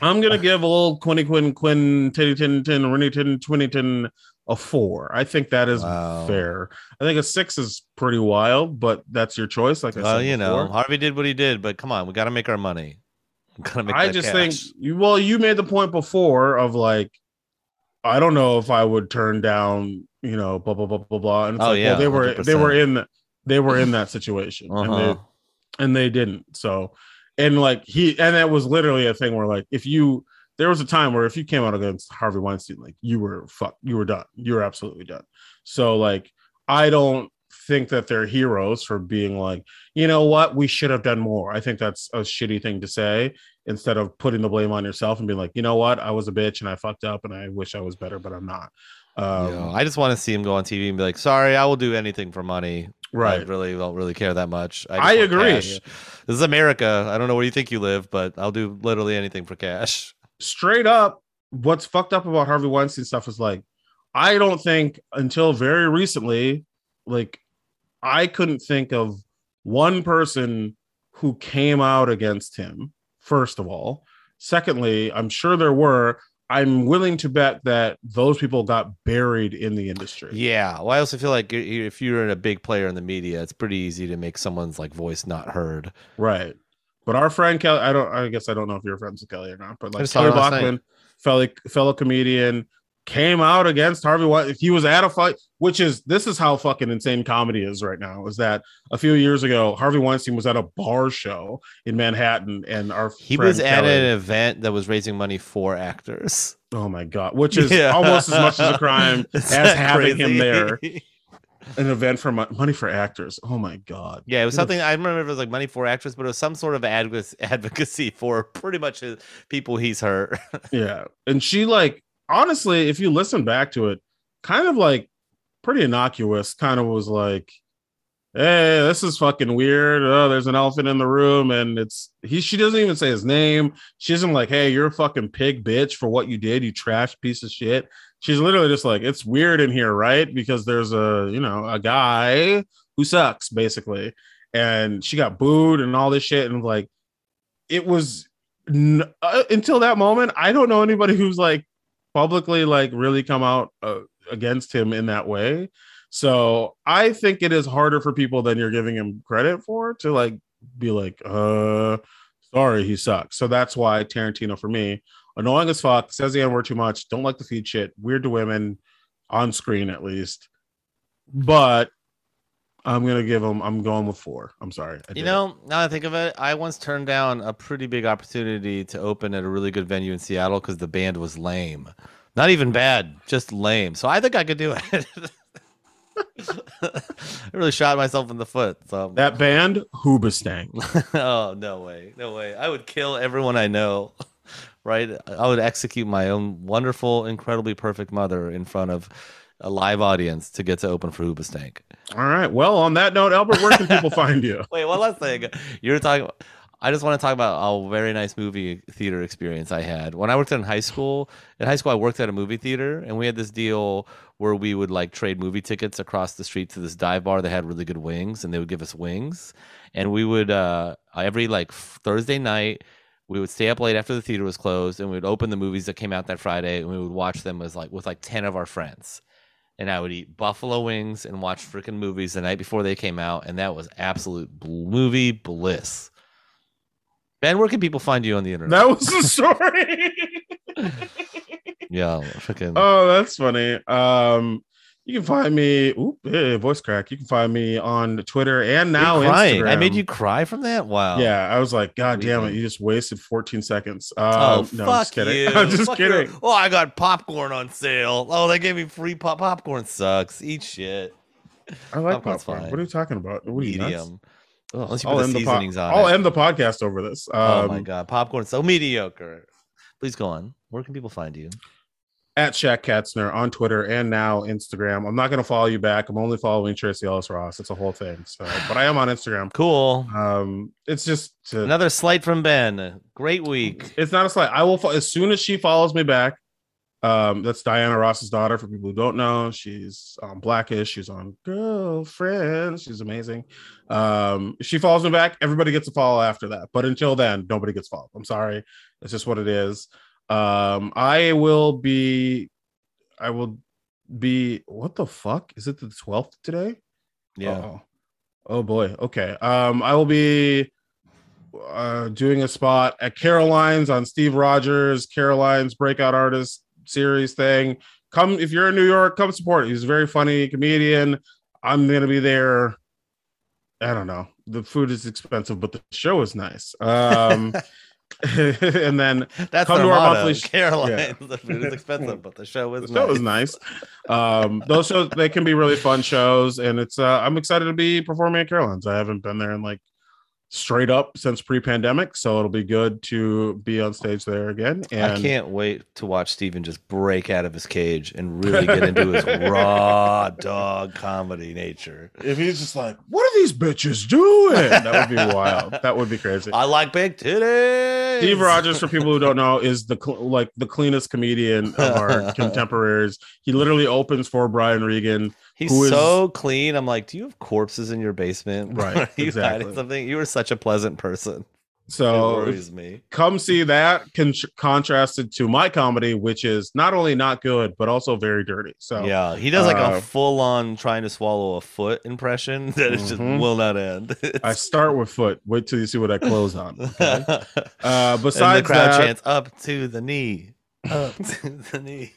I'm gonna give a little Quinny Quinn Quinn Titty Tin Tin Renny Tin Twinny Tin a four. I think that is Wow. fair. I think a six is pretty wild, but that's your choice. Like I Well, said, you know. Harvey did what he did, but come on, we got to make our money. We got to make. I just cash. think you. Well, you made the point before of like, I don't know if I would turn down, you know, blah blah blah blah blah. And it's Oh, like, yeah, well, they were they were 100%. in they were in that situation, and Uh-huh. they and they didn't. So, and like he, and that was literally a thing where like if you, there was a time where if you came out against Harvey Weinstein, like you were fuck, you were done. You were absolutely done. So like, I don't think that they're heroes for being like, you know what, we should have done more. I think that's a shitty thing to say instead of putting the blame on yourself and being like, you know what, I was a bitch and I fucked up and I wish I was better, but I'm not. Um, Yeah, I just want to see him go on TV and be like, "Sorry, I will do anything for money." I right. really don't really care that much. just I agree. cash. This is America. I don't know where you think you live, but I'll do literally anything for cash. straight up, what's fucked up about Harvey Weinstein stuff is like, I don't think until very recently, like, I couldn't think of one person who came out against him, first of all. Secondly, I'm sure there were. I'm willing to bet that those people got buried in the industry. Yeah. Well, I also feel like if you're in a big player in the media, it's pretty easy to make someone's like voice not heard. Right. But our friend Kelly, I don't I guess I don't know if you're friends with Kelly or not, but like Kelly her last night. Bachman, fellow fellow comedian, came out against Harvey Weinstein. He was at a fight, which is this is how fucking insane comedy is right now. Is that a few years ago, Harvey Weinstein was at a bar show in Manhattan, and our He was at Kelly- an event that was raising money for actors. oh my god, which is Yeah. almost as much as a crime as having him there. An event for money for actors. Oh my god. Yeah, it was something I remember. It was like money for actors, but it was some sort of advocacy for pretty much his people he's hurt. Yeah. And she like honestly, if you listen back to it, kind of like pretty innocuous. Kind of was like, "Hey, this is fucking weird. Oh, there's an elephant in the room, and it's he." She doesn't even say his name. She isn't like, "Hey, you're a fucking pig, bitch, for what you did, you trash piece of shit." She's literally just like, "It's weird in here, right? Because there's a you know a guy who sucks, basically." And she got booed and all this shit, and like, it was n- uh, until that moment. I don't know anybody who's like publicly like really come out uh, against him in that way. So I think it is harder for people than you're giving him credit for to like be like, uh, sorry, he sucks. So that's why Tarantino for me, annoying as fuck, says the N word too much, don't like the feed shit, weird to women on screen at least. But I'm gonna give him. I'm going with four. I'm sorry. I You know, now that I think of it, I once turned down a pretty big opportunity to open at a really good venue in Seattle because the band was lame. Not even bad, just lame. So I think I could do it. I really shot myself in the foot. So that band, Hoobastank. oh no way, no way! I would kill everyone I know. Right? I would execute my own wonderful, incredibly perfect mother in front of a live audience to get to open for Hoobastank. All right. Well, on that note, Albert, where can people find you? Wait, one last thing. You're talking. I just want to talk about a very nice movie theater experience I had when I worked in high school. In high school, I worked at a movie theater, and we had this deal where we would like trade movie tickets across the street to this dive bar that had really good wings, and they would give us wings, and we would uh, every like Thursday night we would stay up late after the theater was closed, and we would open the movies that came out that Friday, and we would watch them as like with like ten of our friends and I would eat buffalo wings and watch freaking movies the night before they came out, and that was absolute movie bliss. Ben, where can people find you on the internet? That was the story. Yeah, freaking. oh, that's funny. Um, you can find me. Oop, hey, voice crack. You can find me on Twitter and now. Instagram. I made you cry from that. Wow. Yeah, I was like, God damn it! You just wasted 14 seconds. Um, Oh no, fuck I'm just kidding. you! I'm just Fuck your- kidding. Oh, I got popcorn on sale. Oh, they gave me free pop. Popcorn sucks. Eat shit. I like Popcorn's popcorn. fine. What are you talking about? What are you nuts? Medium. Oh, unless you I'll put the end, the po- I'll end the podcast over this. Um, oh my god, popcorn so mediocre. Please go on. Where can people find you? At Shaq Katzner on Twitter and now Instagram. I'm not going to follow you back. I'm only following Tracee Ellis Ross. It's a whole thing. So, but I am on Instagram. Cool. Um, it's just to, Another slight from Ben. Great week. it's not a slight. I will fo- as soon as she follows me back. Um, that's Diana Ross's daughter. For people who don't know, she's on Blackish. She's on Girlfriend. She's amazing. Um, she follows me back, everybody gets a follow after that. But until then, nobody gets followed. I'm sorry. It's just what it is. Um, I will be. I will be. What the fuck is it? The 12th today? Yeah. Uh-oh. Oh boy. Okay. Um, I will be uh, doing a spot at Caroline's on Steve Rogers, Caroline's breakout artist series thing. Come if you're in New York, come support. He's a very funny comedian. I'm gonna be there. I don't know. The food is expensive, but the show is nice. Um, and then That's come to our motto. monthly sh- Caroline. yeah. The food is expensive, but the show is the show nice. is nice. Um, those shows they can be really fun shows, and it's uh, I'm excited to be performing at Caroline's. I haven't been there in like straight up since pre-pandemic, so it'll be good to be on stage there again. And I can't wait to watch Steven just break out of his cage and really get into his raw dog comedy nature. if he's just like, "What are these bitches doing?" That would be wild. That would be crazy. I like big titties. Steve Rogers, for people who don't know, is the cl- like the cleanest comedian of our contemporaries. He literally opens for Brian Regan. He's is- so clean. I'm like, do you have corpses in your basement? Right, you exactly. hiding something? You are such a pleasant person. So worries me. come see that con- contrasted to my comedy, which is not only not good but also very dirty. So Yeah, he does like uh, a full on trying to swallow a foot impression that it just will not end. I start with foot. Wait till you see what I close on. Okay? and Uh, the besides crowd that, chants up to the knee, up to the knee.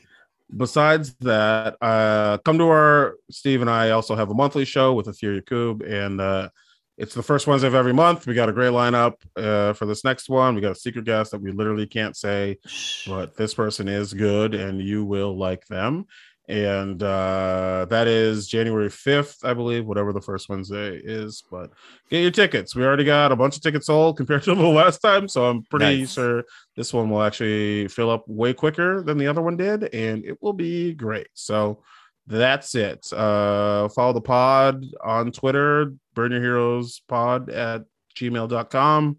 Besides that, uh, come to our Steve and I also have a monthly show with Etheria Cube, and uh, it's the first Wednesday of every month. We got a great lineup uh, for this next one. We got a secret guest that we literally can't say, but this person is good, and you will like them. And uh, that is January 5th, I believe, whatever the first Wednesday is. But get your tickets. We already got a bunch of tickets sold compared to the last time. So I'm pretty Nice. sure this one will actually fill up way quicker than the other one did. And it will be great. So that's it. Uh, follow the pod on Twitter, burn your heroes pod at gmail.com.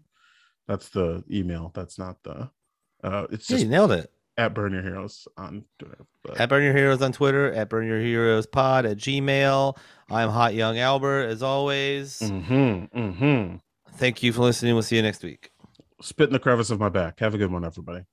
That's the email. That's not the, uh, it's Yeah, just you nailed it. At burn your heroes on Twitter. But At Burn Your Heroes on Twitter, at Burn Your Heroes Pod at Gmail. I'm Hot Young Albert, as always. mm-hmm, mm-hmm. Thank you for listening. We'll see you next week. Spit in the crevice of my back. Have a good one, everybody.